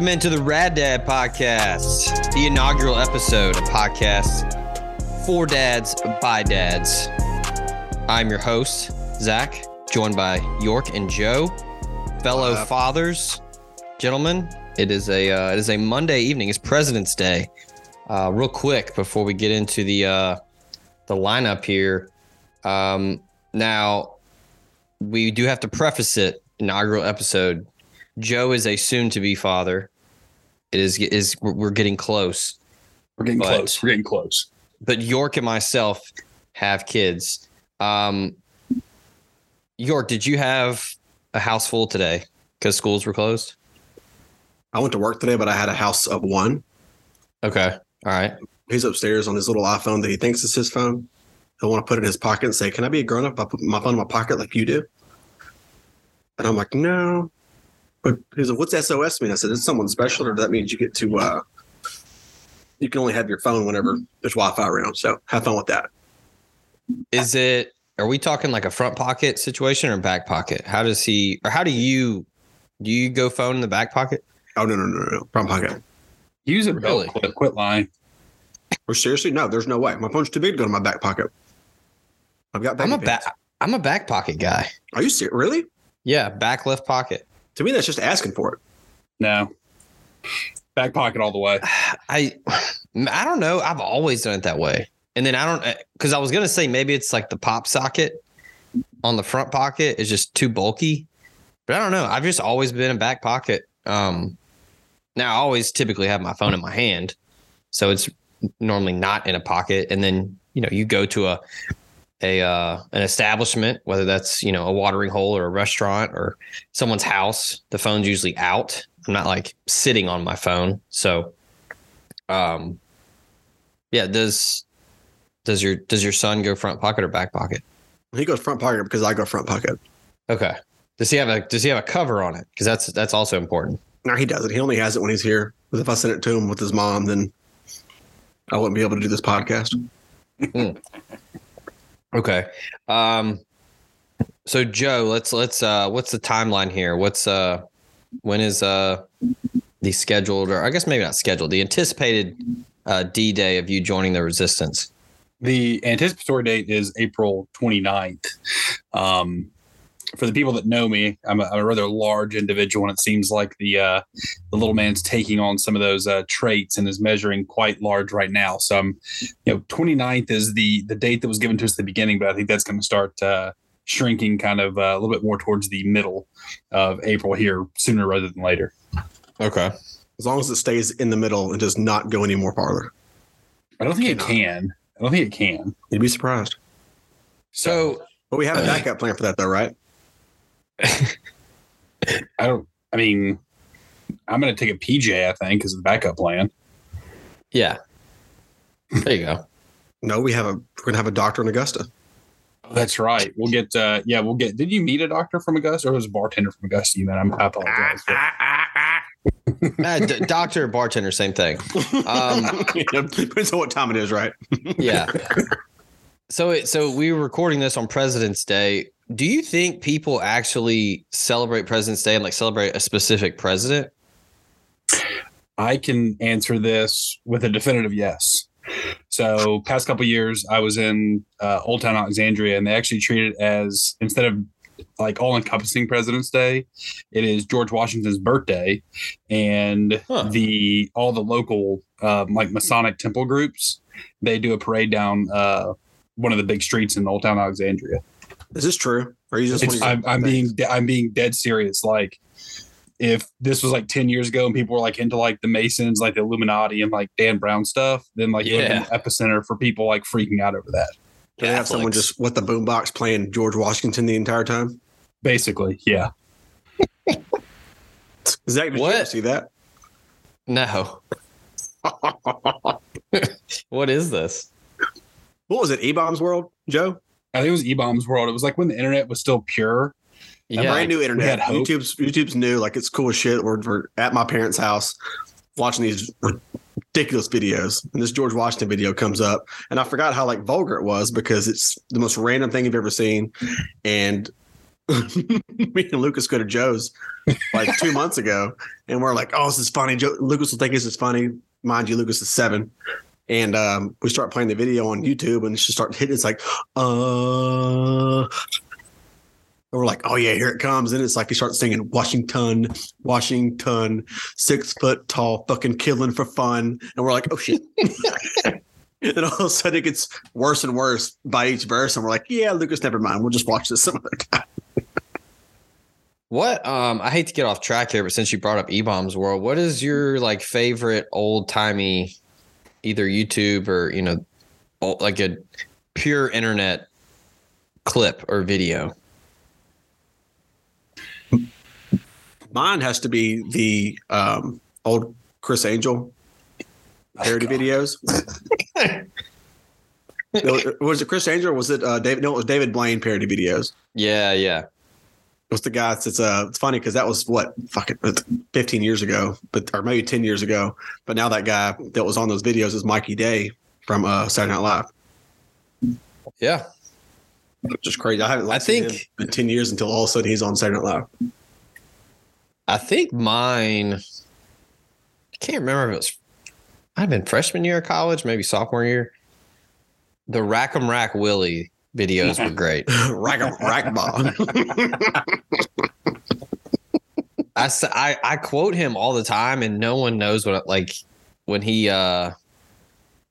Welcome into the Rad Dad Podcast, the inaugural episode of podcast for dads by dads. I'm your host, Zach, joined by York and Joe, fellow fathers, gentlemen. It is a uh, it is a Monday evening. It's President's Day. Uh, real quick before we get into the uh, the lineup here. Um, now, we do have to preface it. Inaugural episode. Joe is a soon-to-be father. It is is we're getting close. We're getting But- close. We're getting close. But York and myself have kids. Um, York, did you have a house full today because schools were closed? I went to work today, but I had a house of one. Okay. All right. He's upstairs on his little iPhone that he thinks is his phone. He'll want to put it in his pocket and say, Can I be a grown up? I put my phone in my pocket like you do. And I'm like, No. But he's like, What's SOS mean? I said, It's someone special, or that means you get to, uh, you can only have your phone whenever there's Wi Fi around. So have fun with that. Is it? Are we talking like a front pocket situation or back pocket? How does he? Or how do you? Do you go phone in the back pocket? Oh, no, no, no, no, no. Front pocket. Use it, Really? really. Quit, quit lying. Or seriously, no, there's no way. My phone's too big to go to my back pocket. I've got I'm a back. I'm a back pocket guy. Are you serious? Really? Yeah, back left pocket. To me, that's just asking for it. No. Back pocket all the way. I I don't know. I've always done it that way. And then I don't because I was gonna say maybe it's like the pop socket on the front pocket is just too bulky. But I don't know. I've just always been a back pocket. Um now I always typically have my phone in my hand. So it's normally not in a pocket. And then, you know, you go to a a uh an establishment, whether that's, you know, a watering hole or a restaurant or someone's house, the phone's usually out. I'm not like sitting on my phone. So um yeah does does your does your son go front pocket or back pocket He goes front pocket because I go front pocket. okay does he have a does he have a cover on it because that's that's also important No, he doesn't. He only has it when he's here. Because if I send it to him with his mom, then I wouldn't be able to do this podcast. Okay. Um so joe let's let's uh what's the timeline here? What's uh when is uh the scheduled or i guess maybe not scheduled the anticipated uh d-day of you joining the resistance? The anticipatory date is April 29th. Um, for the people that know me, I'm a, I'm a rather large individual, and it seems like the uh, the little man's taking on some of those uh, traits and is measuring quite large right now. So, I'm, you know, 29th is the the date that was given to us at the beginning, but I think that's going to start uh, shrinking kind of uh, a little bit more towards the middle of April here, sooner rather than later. okay As long as it stays in the middle and does not go any more farther. I don't think it Cannot. can. I don't think it can. You'd be surprised. so But we have a backup plan for that, though, right? I don't. I mean, I'm going to take a PJ. I think as a backup plan. yeah there you go No, we have a. We're gonna have a doctor in Augusta. That's right. We'll get. uh Yeah, we'll get. Did you meet a doctor from Augusta or was it a bartender from Augusta? You met. I'm, I apologize. Uh, d- doctor, bartender, same thing. Um, Depends on what time it is, right? Yeah. So it so we were recording this on President's Day. Do you think people actually celebrate President's Day and like celebrate a specific president? I can answer this with a definitive yes. So, past couple years, I was in uh, Old Town Alexandria, and they actually treat it as instead of like all encompassing President's Day, it is George Washington's birthday, and Huh. the all the local um, like Masonic temple groups they do a parade down uh, one of the big streets in Old Town Alexandria. Is this true? Or are you just? It's, I'm, I'm being de- I'm being dead serious. Like, if this was like ten years ago and people were like into like the Masons, like the Illuminati, and like Dan Brown stuff, then like it would have been an epicenter for people like freaking out over that. Do they have someone just with the boombox playing George Washington the entire time? Basically, yeah. Zach, did you What? ever see that? No. What is this? what was it? E Bombs World, Joe? I think it was eBaum's World. It was like when the internet was still pure. Yeah. brand new internet. had hope. YouTube's YouTube's new. Like it's cool as shit. We're, we're at my parents' house watching these ridiculous videos, and this George Washington video comes up, and I forgot how like vulgar it was because it's the most random thing you've ever seen, and me and Lucas go to Joe's like two months ago, and we're like, "Oh, this is funny." Joe, Lucas will think this is funny. Mind you, Lucas is seven, and um, we start playing the video on YouTube, and she starts hitting. It's like, uh. And we're like, oh yeah, here it comes. And it's like he starts singing Washington, Washington, six foot tall, fucking killing for fun. And we're like, oh shit. and all of a sudden it gets worse and worse by each verse. And we're like, yeah, Lucas, never mind. We'll just watch this some other time. What um I hate to get off track here, but since you brought up E Bombs World, what is your like favorite old timey either YouTube or you know like a pure internet clip or video? Mine has to be the um, old Criss Angel parody videos. Was it Criss Angel or was it uh, David? No, it was David Blaine parody videos. Yeah, yeah. Was the guy. It's uh, it's funny because that was what fucking fifteen years ago, but or maybe ten years ago. But now that guy that was on those videos is Mikey Day from uh, Saturday Night Live. Yeah. Which is crazy. I haven't. I think- in ten years until all of a sudden he's on Saturday Night Live. I think mine I can't remember if it was I've been freshman year of college, maybe sophomore year. The Rack'em Rack Willie videos were great. rack rack ball. I quote him all the time, and no one knows what like when he uh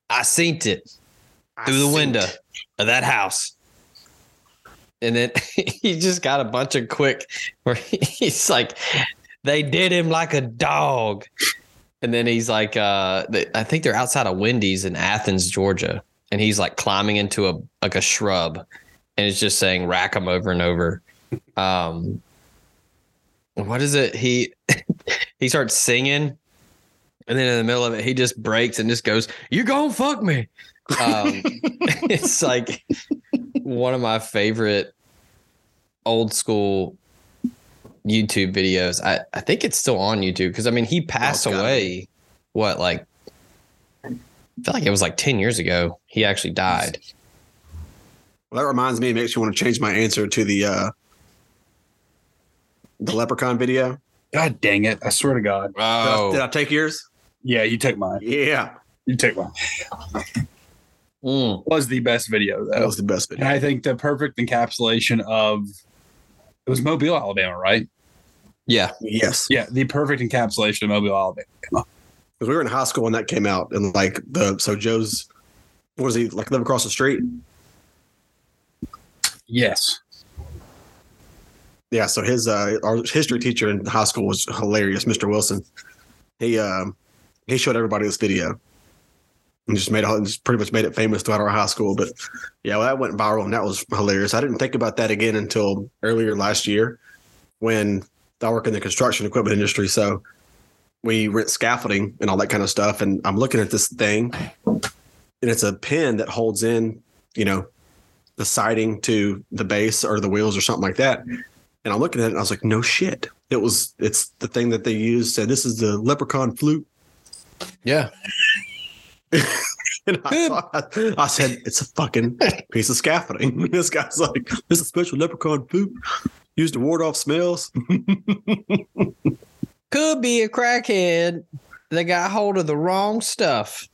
I seen it through the window of that house. And then he just got a bunch of quick where he's like, they did him like a dog. And then he's like, uh, I think they're outside of Wendy's in Athens, Georgia. And he's like climbing into a like a shrub and it's just saying rack him over and over. Um what is it? He he starts singing and then in the middle of it, he just breaks and just goes, You gonna fuck me. Um, it's like one of my favorite old school YouTube videos. I, I think it's still on YouTube because I mean he passed Oh, away. What like feel like it was like 10 years ago. He actually died. Well, that reminds me. It makes me want to change my answer to the uh, the Leprechaun video. God dang it! I swear to God. Did, I, did I take yours? Yeah, you took mine. Yeah, You take mine. Mm. Was the best video that was the best video. and. I think the perfect encapsulation of it was Mobile, Alabama, right? Yeah. Yes, Yeah, the perfect encapsulation of Mobile, Alabama. Because we were in high school when that came out, and like the so Joe's, what was he like? Live across the street. Yes. Yeah, so his uh our history teacher in high school was hilarious, Mr. Wilson. He um he showed everybody this video and just made it just pretty much made it famous throughout our high school. But yeah, well, that went viral and that was hilarious. I didn't think about that again until earlier last year when I work in the construction equipment industry. So we rent scaffolding and all that kind of stuff. And I'm looking at this thing and it's a pin that holds in, you know, the siding to the base or the wheels or something like that. And I'm looking at it and I was like, no shit. It was it's the thing that they used. Said this is the leprechaun flute. Yeah. And I, thought- I said, it's a fucking piece of scaffolding. This guy's like, this is a special leprechaun flute used to ward off smells. Could be a crackhead that got hold of the wrong stuff.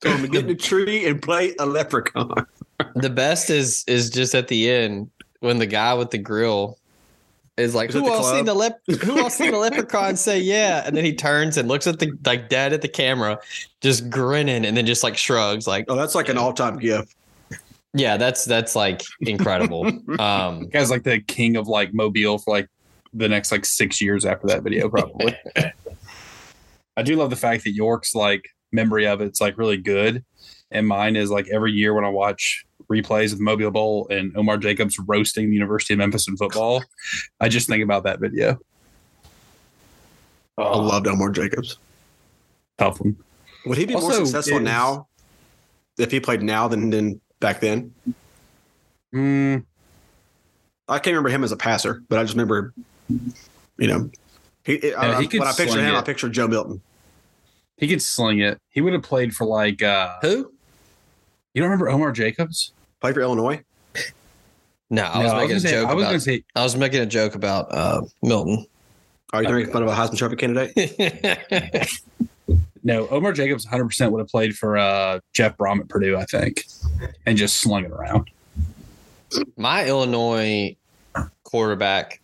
Told him to get in the tree and play a leprechaun. The best is is just at the end when the guy with the grill is like, Is "Who the else seen the lep? Who else seen the leprechaun?" Say yeah, and then he turns and looks at the like dead at the camera, just grinning, and then just like shrugs, like, Oh, that's like an all-time gift. "Yeah, that's that's like incredible." um, Guy's like the king of like Mobile for like the next like six years after that video, probably. I do love the fact that York's like memory of it's like really good. And mine is like every year when I watch replays of the Mobile Bowl and Omar Jacobs roasting the University of Memphis in football, I just think about that video. I loved Omar Jacobs. Tough one. Would he be more successful is- now if he played now than, than back then? Mm, I can't remember him as a passer, but I just remember, you know, he, I, he could when I picture sling him, I it. picture Joe Milton. he could sling it. He would have played for like uh who? you don't remember Omar Jacobs? Play for Illinois. No, I was No, making gonna a say- joke I was about. gonna say I was making a joke about uh, Milton. Are you making fun of a Heisman Trophy candidate? no. Omar Jacobs 100 percent would have played for uh, Jeff Brohm at Purdue, I think, and just slung it around. My Illinois quarterback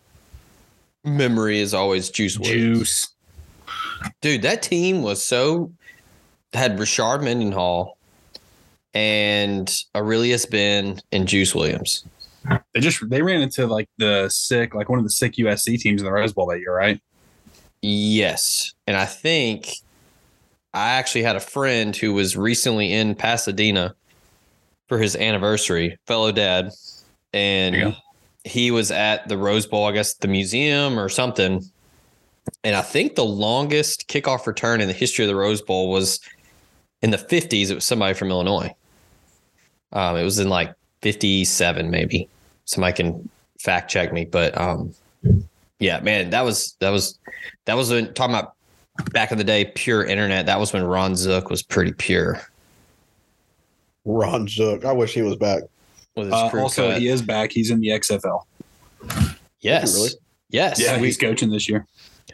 memory is always Juice Williams. Juice. Dude, that team was so had Rashard Mendenhall and Arrelious Benn and Juice Williams. They just they ran into like the sick, like one of the sick USC teams in the Rose Bowl that year, right? Yes. And I think I actually had a friend who was recently in Pasadena for his anniversary, fellow dad. And. He was at the Rose Bowl, I guess the museum or something. And I think the longest kickoff return in the history of the Rose Bowl was in the 50s. It was somebody from Illinois. Um, it was in like 57, maybe. Somebody can fact check me. But um, yeah, man, that was that was that was when talking about back in the day, pure internet. That was when Ron Zook was pretty pure Ron Zook. I wish he was back. With his Uh, crew also, cut. he is back. He's in the XFL. yes, Really? yes. Yeah, We- he's coaching this year.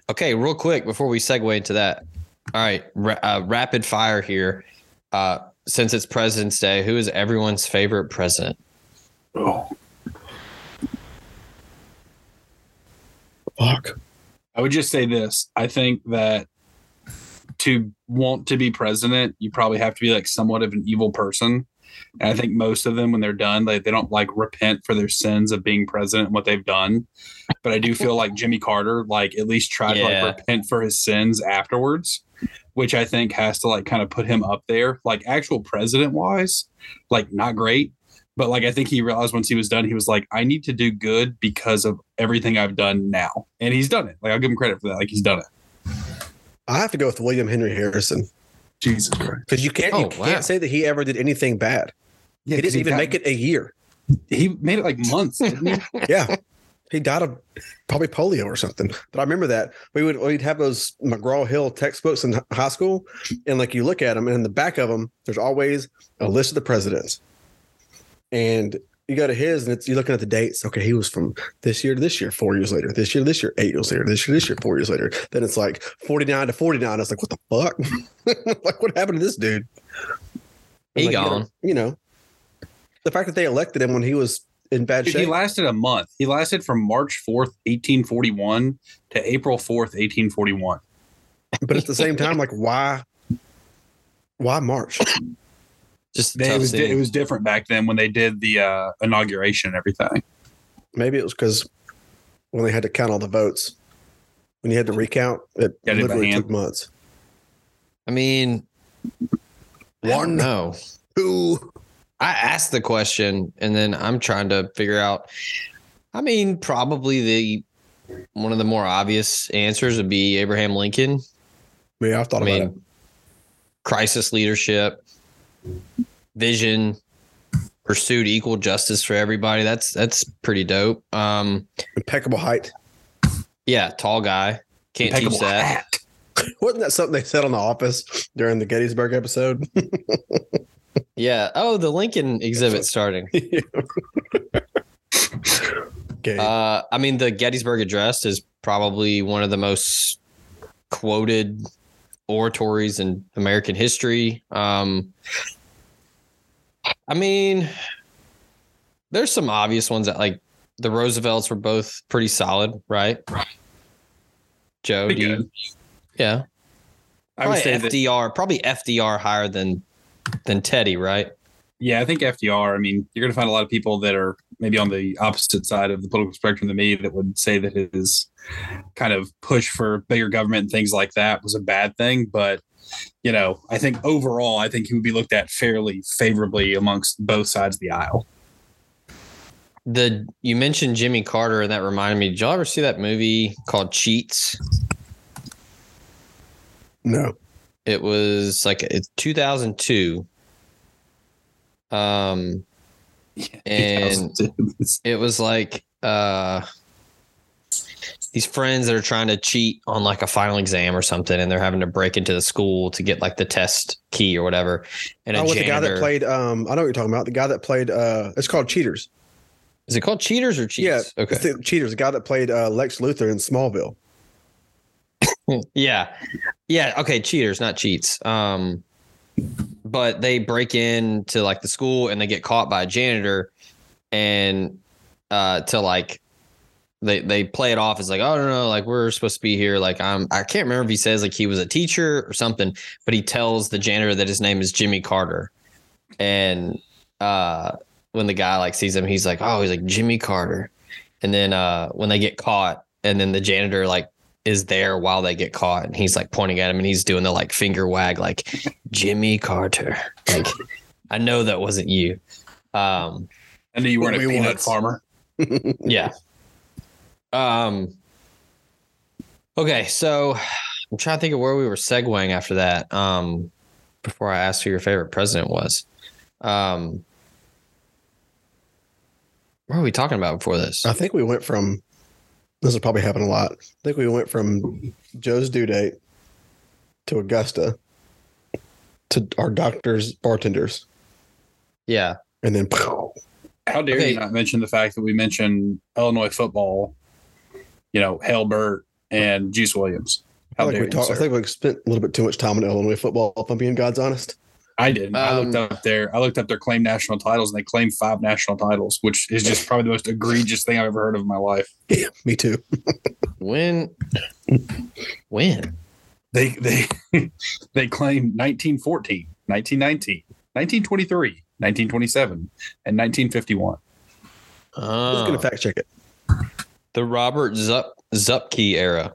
Okay, real quick before we segue into that. All right, ra- uh, rapid fire here. Uh, since it's President's Day, who is everyone's favorite president? Oh. Fuck. I would just say this. I think that to want to be president, you probably have to be like somewhat of an evil person. And I think most of them, when they're done, they, they don't like repent for their sins of being president and what they've done. But I do feel like Jimmy Carter, like at least tried to like repent for his sins afterwards, which I think has to like kind of put him up there, like actual president wise, like not great. But like I think he realized once he was done, he was like, I need to do good because of everything I've done now. And he's done it. Like I'll give him credit for that. Like he's done it. I have to go with William Henry Harrison Jesus Christ. because you can't Oh, you can't say that he ever did anything bad. Yeah, he didn't even make it a year. He made it like months, didn't he? Yeah. He died of probably polio or something. But I remember that we would we'd have those McGraw Hill textbooks in high school, and like you look at them, and in the back of them, there's always a list of the presidents. And you go to his, and it's you're looking at the dates. Okay, he was from this year to this year, four years later. This year this year, eight years later. This year, this year, four years later. Then it's like 49 to 49. I was like, what the fuck? like, what happened to this dude? He Like, you know- gone. You know, the fact that they elected him when he was in bad Dude, he lasted a month. He lasted from March 4th, 1841 to April 4th, 1841. but at the same time, like, why? Why March? Just They, it was it was different back then when they did the uh, inauguration and everything. Maybe it was because when they had to count all the votes, when you had to recount, it Yeah, literally hand. took months. I mean, One, no. two. I asked the question and then I'm trying to figure out. I mean, probably the one of the more obvious answers would be Abraham Lincoln. Yeah, I've thought I about it. crisis leadership, vision, pursued equal justice for everybody. That's that's pretty dope. Um, Impeccable height. yeah, tall guy. Can't teach Impeccable that. hat. Wasn't that something they said on The Office during the Gettysburg episode? Yeah. Oh, the Lincoln exhibit starting. okay. Uh, I mean, the Gettysburg Address is probably one of the most quoted oratories in American history. Um, I mean, there's some obvious ones that like the Roosevelts were both pretty solid, right? Right. Joe, do you- yeah, I would probably say that, FDR, probably FDR higher than than Teddy, right? Yeah, I think FDR, I mean, you're going to find a lot of people that are maybe on the opposite side of the political spectrum than me that would say that his kind of push for bigger government and things like that was a bad thing. But, you know, I think overall, I think he would be looked at fairly favorably amongst both sides of the aisle. The you mentioned Jimmy Carter, and that reminded me. Did y'all ever see that movie called Cheats? no. It was like it's 2002. Um, and it was like uh, these friends that are trying to cheat on like a final exam or something, and they're having to break into the school to get like the test key or whatever. And Oh, with the guy that played, um, I know what you're talking about. The guy that played, uh, it's called Cheaters. Is it called Cheaters or Cheats? Yeah. Okay. The Cheaters, the guy that played uh, Lex Luthor in Smallville. Yeah. Yeah. Okay. Cheaters, not cheats. Um, but they break into like the school and they get caught by a janitor and uh to like they they play it off as like, oh no, no, like we're supposed to be here. Like I'm I can't remember if he says like he was a teacher or something, but he tells the janitor that his name is Jimmy Carter. And uh when the guy like sees him, he's like, Oh, he's like Jimmy Carter. And then uh when they get caught, and then the janitor like is there while they get caught and he's like pointing at him and he's doing the like finger wag like Jimmy Carter. Like I know that wasn't you. Um I knew you weren't a peanut once. farmer. yeah. Um Okay, so I'm trying to think of where we were segueing after that. Um before I asked who your favorite president was. Um what were we talking about before this? I think we went from this will probably happen a lot. I think we went from Joe's due date to Augusta to our doctors, bartenders, Yeah. and then How dare Okay. you not mention the fact that we mentioned Illinois football, you know, Halbert and Juice Williams? I How think dare we you, talked. I think we spent a little bit too much time on Illinois football. If I'm being God's honest, I didn't. I Um, looked up their I looked up their claimed national titles and they claimed five national titles, which is just probably the most egregious thing I've ever heard of in my life. yeah, me too. When when? They they they claimed 1914, 1919, 1923, 1927, and 1951. Who's Oh, going to fact check it? the Robert Zup Zuppke era.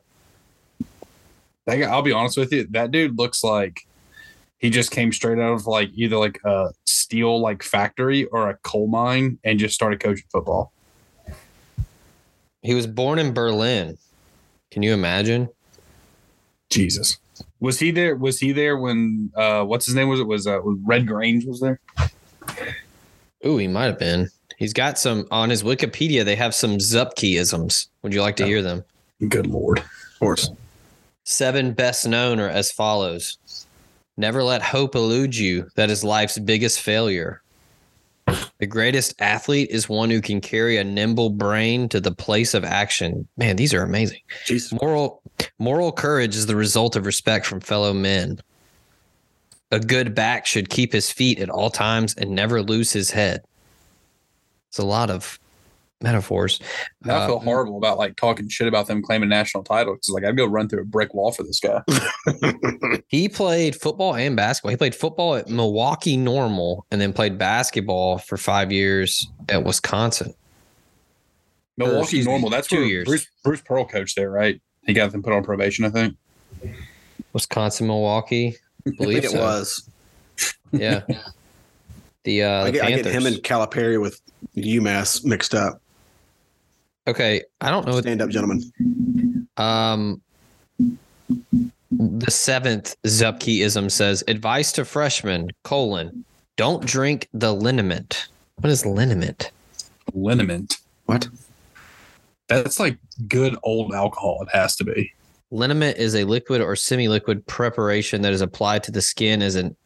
That guy, I'll be honest with you, that dude looks like he just came straight out of like either like a steel like factory or a coal mine and just started coaching football. He was born in Berlin. Can you imagine? Jesus. Was he there? Was he there when uh what's his name was it? Was uh was Red Grange was there? Ooh, he might have been. He's got some on his Wikipedia. They have some Zuppke-isms. Would you like to hear them? Good lord. Of course. Seven best known are as follows Never let hope elude you. That is life's biggest failure. The greatest athlete is one who can carry a nimble brain to the place of action. Man, these are amazing. Jesus. Moral moral courage is the result of respect from fellow men. A good back should keep his feet at all times and never lose his head. It's a lot of metaphors. Now I Uh, feel horrible about like talking shit about them claiming national title because like I'd go run through a brick wall for this guy. He played football and basketball. He played football at Milwaukee Normal and then played basketball for five years at Wisconsin. Milwaukee excuse me, normal. That's two where years. Bruce Bruce Pearl coached there, right? He got them put on probation, I think. Wisconsin, Milwaukee. I believe think it so. was. Yeah. The uh I the get, I get him and Calipari with UMass mixed up. Okay, I don't know what Stand up, gentlemen. Um, the seventh Zuppke-ism says advice to freshmen: colon, don't drink the liniment. What is liniment? Liniment. What? That's like good old alcohol. It has to be. Liniment is a liquid or semi-liquid preparation that is applied to the skin as an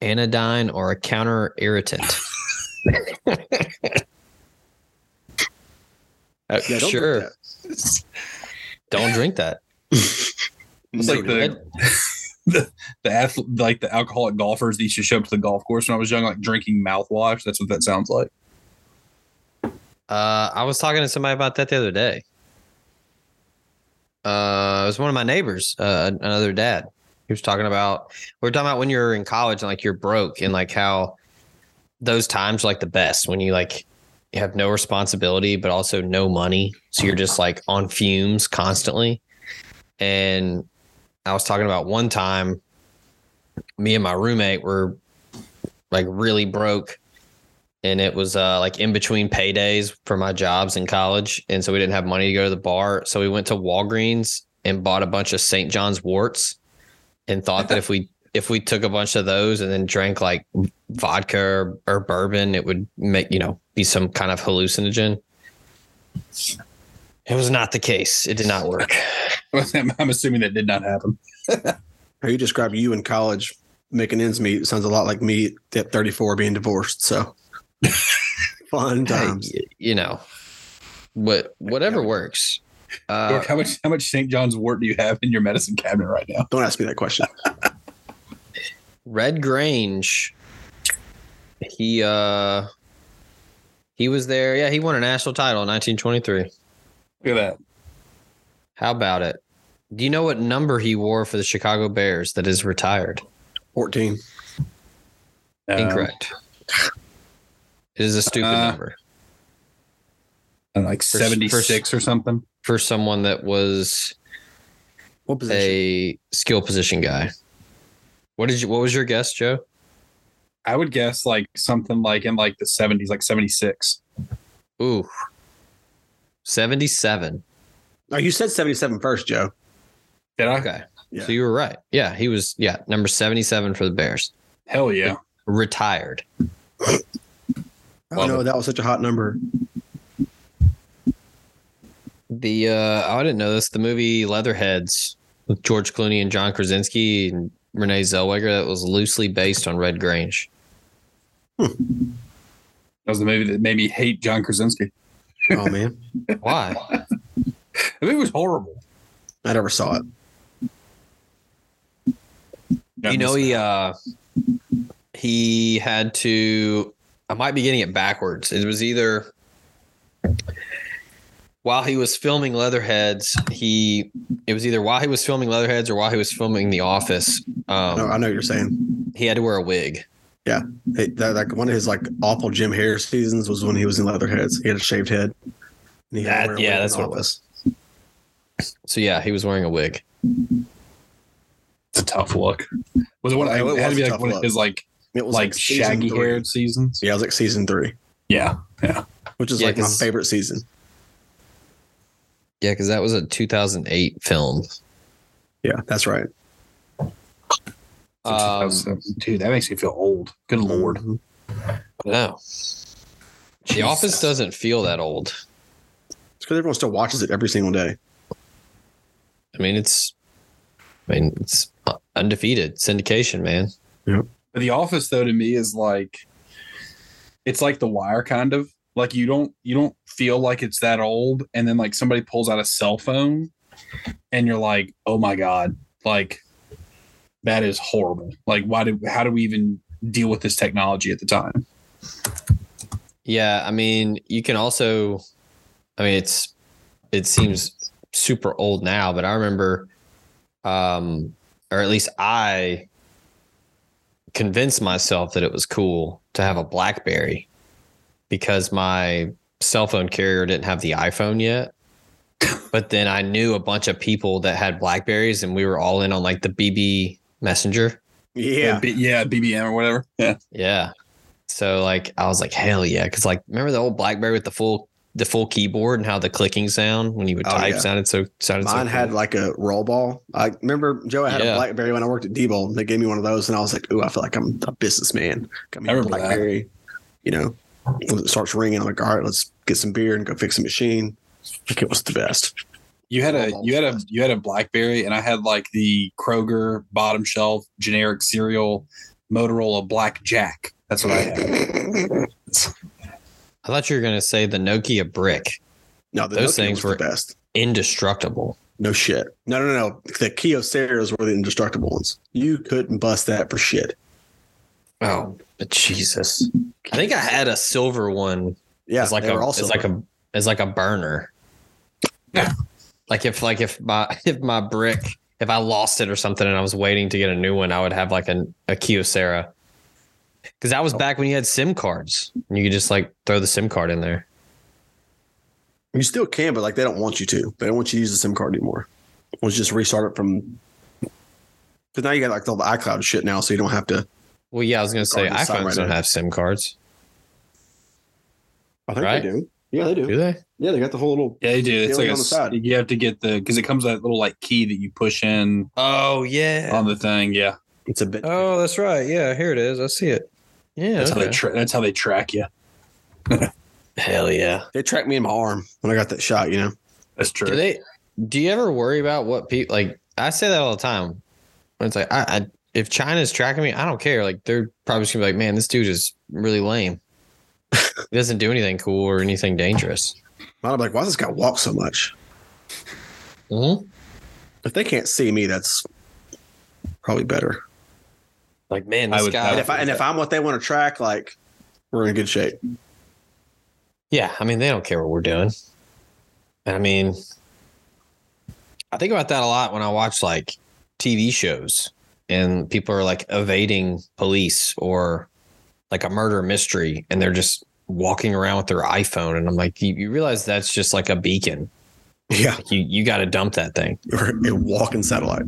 anodyne or a counter irritant. Uh, Yeah, don't sure. drink that. Don't drink that. It's like the the, the athlete, like the alcoholic golfers that used to show up to the golf course when I was young, like drinking mouthwash. That's what that sounds like. Uh, I was talking to somebody about that the other day. Uh, it was one of my neighbors, uh, another dad. He was talking about we are talking about when you're in college and like you're broke and like how those times are like the best when you like you have no responsibility but also no money, so you're just like on fumes constantly. And I was talking about one time, me and my roommate were like really broke and it was uh, like in between paydays for my jobs in college, and so we didn't have money to go to the bar. So we went to Walgreens and bought a bunch of St. John's worts and thought that if we if we took a bunch of those and then drank like vodka or, or bourbon, it would make you know be some kind of hallucinogen. It was not the case. It did not work. I'm, I'm assuming that did not happen. How you describe you in college making ends meet sounds a lot like me at 34 being divorced. So Fun times. y- you know, what whatever works. Uh, Dork, how much how much St. John's wort do you have in your medicine cabinet right now? Don't ask me that question. Red Grange. He uh he was there. Yeah, he won a national title in 1923. Look at that. How about it? Do you know what number he wore for the Chicago Bears that is retired? 14. Uh, Incorrect. It is a stupid Uh, number like For- seventy six or something. for someone that was What position? a skill position guy. What did you what was your guess, Joe? I would guess like something like in like the seventies, like seventy six. Ooh. 77. oh, you said 77 first, Joe. Did I? Okay. Yeah. So you were right. Yeah, he was yeah, number 77 for the Bears. Hell yeah. Retired. I don't know. That was such a hot number. The uh oh, I didn't know this. The movie Leatherheads with George Clooney and John Krasinski and Renee Zellweger that was loosely based on Red Grange. That was the movie that made me hate John Krasinski. Oh, man. Why? The movie was horrible. I never saw it. you know he uh he had to I might be getting it backwards. It was either while he was filming Leatherheads, he it was either while he was filming Leatherheads or while he was filming The Office. Um, no, I know what you're saying. he had to wear a wig. Hey, that, like one of his like awful Jim Harris seasons was when he was in Leatherheads. He had a shaved head. And he That- yeah, that's what it was. So yeah, he was wearing a wig. It's a tough look. Was it one? Yeah, it it had to be like one of his like It was like, season shaggy haired seasons. Yeah, it was like season three, Yeah, yeah. which is Yeah, like my favorite season. Yeah, because that was a 2008 film. Yeah, that's right. Um, Dude, that makes me feel old. Good lord. Mhm. no, The Office doesn't feel that old. It's because everyone still watches it every single day. I mean, it's, I mean, it's undefeated syndication, man. But The Office, though, to me is like, it's like The Wire, kind of. Like you don't you don't feel like it's that old, and then like somebody pulls out a cell phone, and you're like, oh my god, like that is horrible. Like, why did how do we even deal with this technology at the time? Yeah, I mean, you can also, I mean, it's, it seems super old now, but I remember, um, or at least I convinced myself that it was cool to have a BlackBerry because my cell phone carrier didn't have the iPhone yet. But then I knew a bunch of people that had Blackberries, and we were all in on like the BB Messenger. Yeah. B- yeah, BBM or whatever. Yeah, Yeah. So like I was like, hell yeah. Cause like remember the old Blackberry with the full the full keyboard and how the clicking sound when you would Oh, type yeah. sounded so sounded so Mine so had like a roll ball. I remember Joe I had Yeah. a BlackBerry when I worked at Diebold. They gave me one of those, and I was like, "Ooh, I feel like I'm a businessman." Got me I a remember that. BlackBerry. You know, when it starts ringing, I'm like, "All right, let's get some beer and go fix the machine." Like it was the best. you had a you had a you had a BlackBerry, and I had like the Kroger bottom shelf generic cereal Motorola Black Jack. That's what I had. I thought you were gonna say the Nokia brick. No, the Those Nokia things were- the best. Indestructible. No shit. No, no, no, no. The Kyoceras were the indestructible ones. You couldn't bust that for shit. Oh but Jesus. I think I had a silver one Yeah, as like they a were also as like a as like a burner. Yeah. Like if like if my if my brick if I lost it or something and I was waiting to get a new one, I would have like a a Kyocera. Because that was Oh. back when you had SIM cards. And you could just like throw the SIM card in there. You still can, but like they don't want you to. They don't want you to use the SIM card anymore. Let's just restart it from. Because now you got like all the iCloud shit now, so you don't have to. Well, yeah, I was gonna say Card inside iPhones right don't now. have SIM cards, I think Right? they do. Yeah, they do. do they? Yeah, they got the whole little. Yeah, they do. It's Feeling like a, on the side. you have to get the because it comes with that little like key that you push in Oh yeah. on the thing. Yeah, It's a bit. oh, that's right. Yeah, here it is. I see it. Yeah. that's how they tra- that's how they track you. Hell yeah. They tracked me in my arm when I got that shot. You know. That's true. Do they? Do you ever worry about what people like? I say that all the time. It's like I, I if China's tracking me, I don't care. Like they're probably just gonna be like, man, this dude is really lame. He doesn't do anything cool or anything dangerous. I'm like, why does this guy walk so much? Mm-hmm. If they can't see me, that's probably better. Like, man, I this would- guy. And if I and if I'm what they want to track, like we're in good shape. Yeah, I mean, they don't care what we're doing. And I mean, I think about that a lot when I watch like TV shows and people are like evading police or like a murder mystery and they're just walking around with their iPhone. And I'm like, you, you realize that's just like a beacon. Yeah, You you got to dump that thing. we're a walking satellite.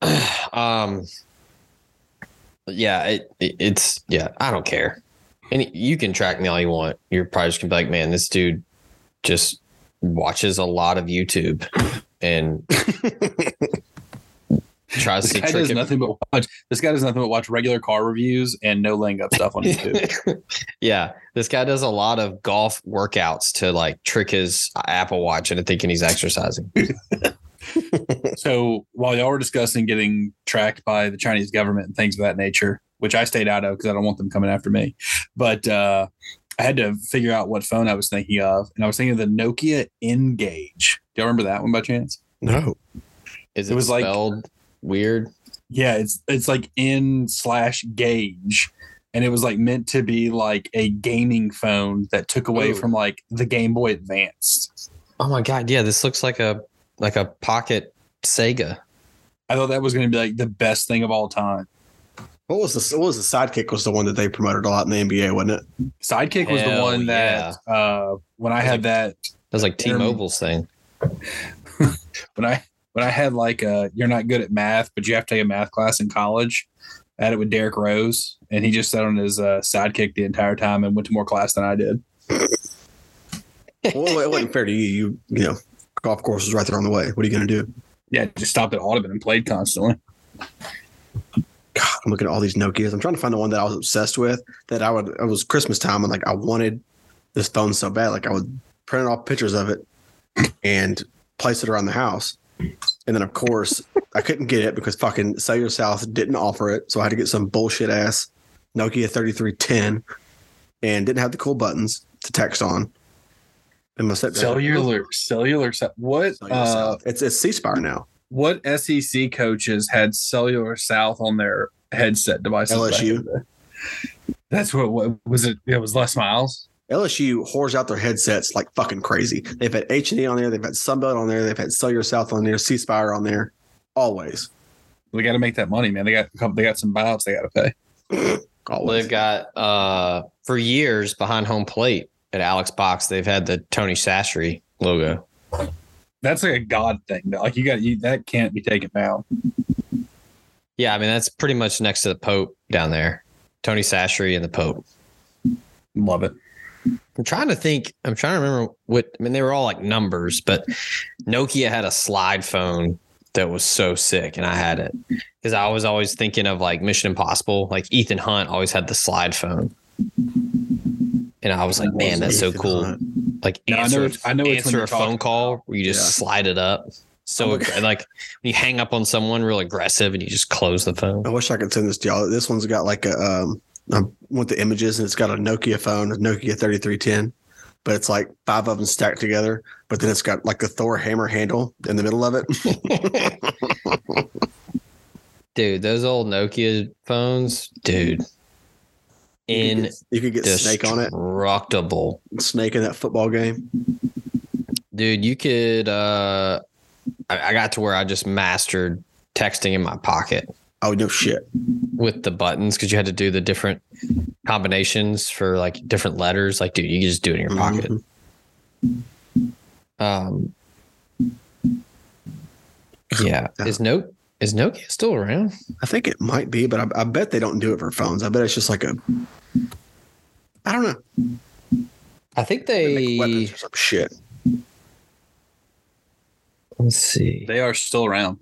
um, yeah, it, it, it's yeah, I don't care. And you can track me all you want. You're probably just gonna be like, man, this dude just watches a lot of YouTube and tries This to guy trick does it. nothing but watch. This guy does nothing but watch regular car reviews and no laying up stuff on YouTube. yeah, this guy does a lot of golf workouts to like trick his Apple Watch into thinking he's exercising. so while y'all were discussing getting tracked by the Chinese government and things of that nature, which I stayed out of because I don't want them coming after me, but uh, I had to figure out what phone I was thinking of, and I was thinking of the Nokia N-Gage. Do y'all remember that one by chance? No, Is It it, was like- spelled weird? Yeah, it's it's like in slash gauge. And it was like meant to be like a gaming phone that took away Ooh. from like the Game Boy Advance. Oh my god, yeah, this looks like a like a pocket Sega. I thought that was going to be like the best thing of all time. what was the what was the sidekick? Was the one that they promoted a lot in the NBA, wasn't it? Sidekick was the one that uh, when I had it- that was like T-Mobile's thing. when I when I had like uh you're not good at math, but you have to take a math class in college. I had it with Derrick Rose, and he just sat on his uh, sidekick the entire time and went to more class than I did. Well, it wasn't fair to you. You you know, golf course was right there on the way. What are you going to do? Yeah, just stopped at Audubon and played constantly. God, I'm looking at all these Nokias. I'm trying to find the one that I was obsessed with. That I would. It was Christmas time, and like I wanted this phone so bad. Like I would print off pictures of it and place it around the house. And then of course I couldn't get it because fucking Cellular South didn't offer it, so I had to get some bullshit ass Nokia 3310, and didn't have the cool buttons to text on. And my Cellular, cellular. ce- What? Cellular Uh, South. It's it's C Spire now. what SEC coaches had Cellular South on their headset devices? LSU. in the day? That's what, what was it? It was Les Miles. LSU whores out their headsets like fucking crazy. They've had H and E on there, they've had Sunbelt on there, they've had Cellular South on there, C Spire on there, always. They got to make that money, man. They got they got some buyouts they got to pay. Always. they've got uh for years behind home plate at Alex Box, they've had the Tony Chachere logo. That's like a god thing. though. Like you got you that can't be taken down. Yeah, I mean that's pretty much next to the Pope down there. Tony Chachere and the Pope. Love it. I'm trying to think. I'm trying to remember what. I mean, they were all like numbers, but Nokia had a slide phone that was so sick, and I had it because I was always thinking of like Mission Impossible. Like Ethan Hunt always had the slide phone, and I was like, man, that's so cool. Hunt. Like No, I answer, know it's- I know answer a phone call where you just Yeah. slide it up. So Oh my like when you hang up on someone real aggressive and you just close the phone. I wish I could send this to y'all. This one's got like a um I went the images and it's got a Nokia phone, a Nokia 3310, but it's like five of them stacked together. But then it's got like a Thor hammer handle in the middle of it. Dude, those old Nokia phones, dude. you, could get, you could get Snake on it. Rockable Snake in that football game. Dude, you could uh I, I got to where I just mastered texting in my pocket Oh no shit. with the buttons because you had to do the different combinations for like different letters. Like, dude, you could just do it in your pocket. Mhm. Um Yeah. Is no is Nokia still around? I think it might be, but I, I bet they don't do it for phones. I bet it's just like a. I don't know. I think They make they weapons or some shit. let's see. They are still around.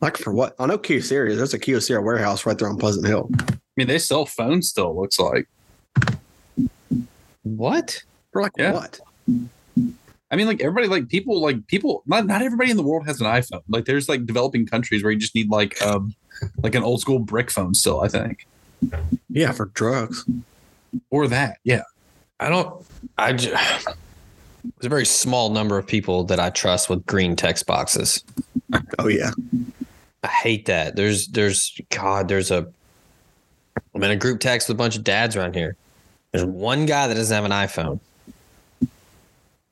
Like for what? I know Kyocera. There's a Kyocera warehouse right there on Pleasant Hill. I mean, they sell phones still. Looks like. What? For like Yeah. what? I mean, like everybody, like people, like people. Not not everybody in the world has an iPhone. Like there's like developing countries where you just need like um like an old school brick phone still. I think. Yeah, for drugs. or that. Yeah. I don't. I just, there's a very small number of people that I trust with green text boxes. Oh yeah. I hate that. There's there's God. There's a. I'm in a group text with a bunch of dads around here. There's one guy that doesn't have an iPhone.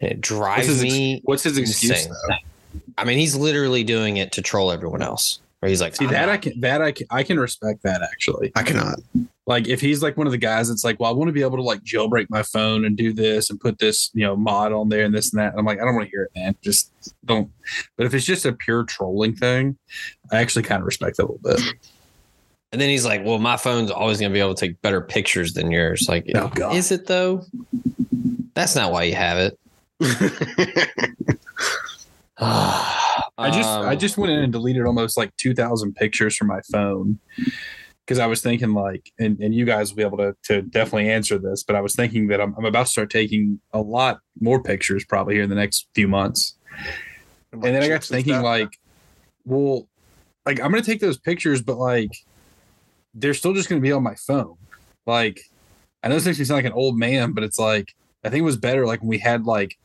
And it drives What's his, me. what's his excuse insane. though? I mean, he's literally doing it to troll everyone else. Where he's like, See ah. that not- I can that I can I can respect that actually. I cannot. Like if he's like one of the guys that's like, well, I want to be able to like jailbreak my phone and do this and put this, you know, mod on there and this and that. And I'm like, I don't want to hear it, man. Just don't. But if it's just a pure trolling thing, I actually kind of respect that a little bit. And then he's like, "Well, my phone's always going to be able to take better pictures than yours." Like, Oh, God. is it though? That's not why you have it. I just I Um, just went in and deleted almost like 2,000 pictures from my phone because I was thinking like, and, and you guys will be able to to definitely answer this, but I was thinking that I'm, I'm about to start taking a lot more pictures probably here in the next few months. And then I got to thinking like, well, like I'm gonna take those pictures, but like they're still just gonna be on my phone. Like I know this makes me sound like an old man, but it's like I think it was better like when we had like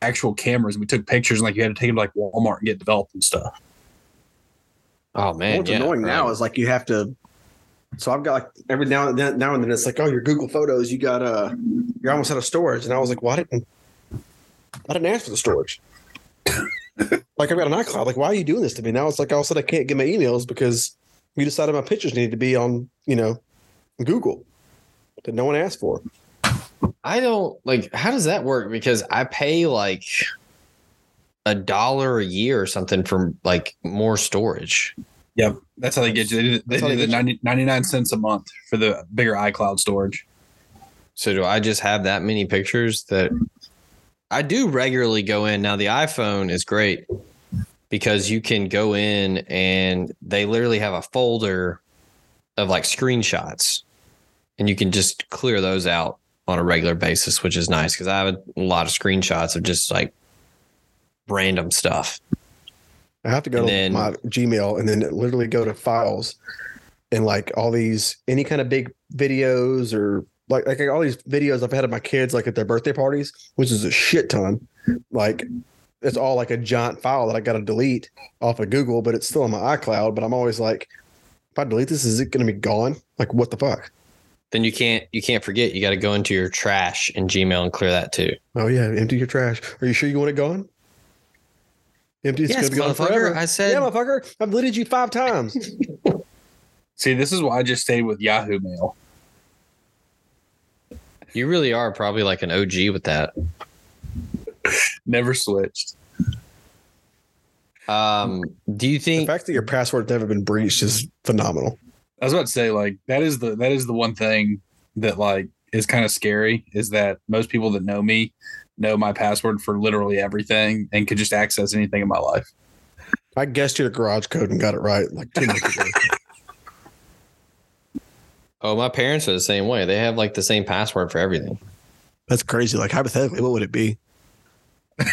actual cameras and we took pictures and like you had to take them to like Walmart and get developed and stuff. Oh man, What's yeah, annoying now is like you have to. So I've got like every now and then, now and then it's like, oh, your Google Photos, you got uh, you're almost out of storage, and I was like, why didn't I didn't ask for the storage? like I've got an iCloud. Like, why are you doing this to me? Now it's like all of a sudden I can't get my emails because you decided my pictures needed to be on, you know, Google that no one asked for. I don't like. How does that work? Because I pay like a dollar a year or something for like more storage. Yep. That's how they get you. They do, they do the get 90, 99 cents a month for the bigger iCloud storage. So do I just have that many pictures that I do regularly go in? Now the iPhone is great because you can go in and they literally have a folder of like screenshots and you can just clear those out on a regular basis, which is nice because I have a lot of screenshots of just like random stuff. I have to go And to then- my Gmail and then literally go to files and like all these any kind of big videos or like like all these videos I've had of my kids like at their birthday parties, which is a shit ton. Like it's all like a giant file that I got to delete off of Google, but it's still on my iCloud. But I'm always like, if I delete this, is it going to be gone? Like what the fuck? Then you can't you can't forget you got to go into your trash in Gmail and clear that too. Oh yeah, empty your trash. Are you sure you want it gone? Empty. It's Yes, going to motherfucker. forever. I said yeah, motherfucker. I've deleted you five times. See, this is why I just stayed with Yahoo Mail. you really are probably like an OG with that. Never switched. Um, do you think the fact that your password's never been breached is phenomenal. I was about to say, like, that is the that is the one thing that like is kind of scary is that most people that know me know my password for literally everything and could just access anything in my life. I guessed your garage code and got it right like two months ago. Oh, my parents are the same way. They have like the same password for everything. That's crazy. Like hypothetically, what would it be?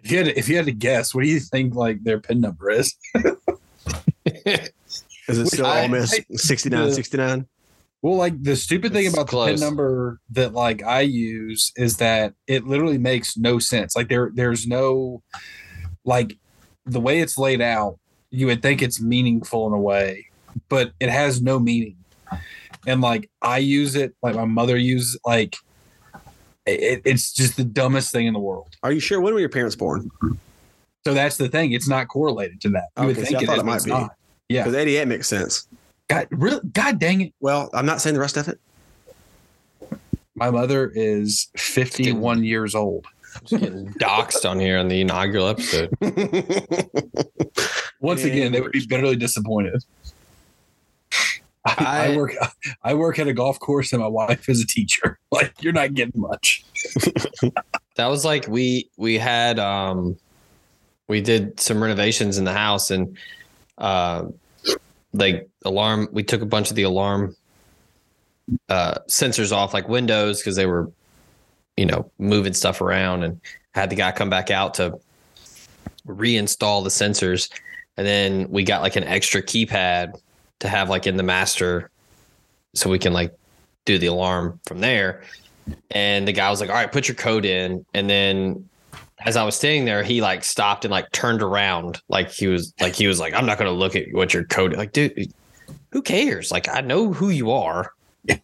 If you had to, if you had to guess, what do you think like their pin number is? Is it still I- Ole Miss I- 69, 69? Well, like the stupid thing It's about the pin number that like I use is that it literally makes no sense. Like there there's no like the way it's laid out, you would think it's meaningful in a way, but it has no meaning. And like I use it, like my mother uses like it, it's just the dumbest thing in the world. Are you sure? When were your parents born? So that's the thing. It's not correlated to that. You would Okay, see, think I it thought is, it might be. not. Yeah. Because 88 makes sense. God, really, God dang it. Well, I'm not saying the rest of it. My mother is 51 years old. Just getting doxxed on here on the inaugural episode. Once And again, they would be bitterly disappointed. I, I I- work I work at a golf course and my wife is a teacher. Like you're not getting much. That was like we we had um we did some renovations in the house and uh like alarm we took a bunch of the alarm uh sensors off like windows because they were you know moving stuff around and had the guy come back out to reinstall the sensors and then we got like an extra keypad to have like in the master so we can like do the alarm from there. And the guy was like, All right, put your code in. And then as I was standing there, he like stopped and like turned around. Like he was like he was like, I'm not gonna look at what your code like, dude, who cares? Like I know who you are.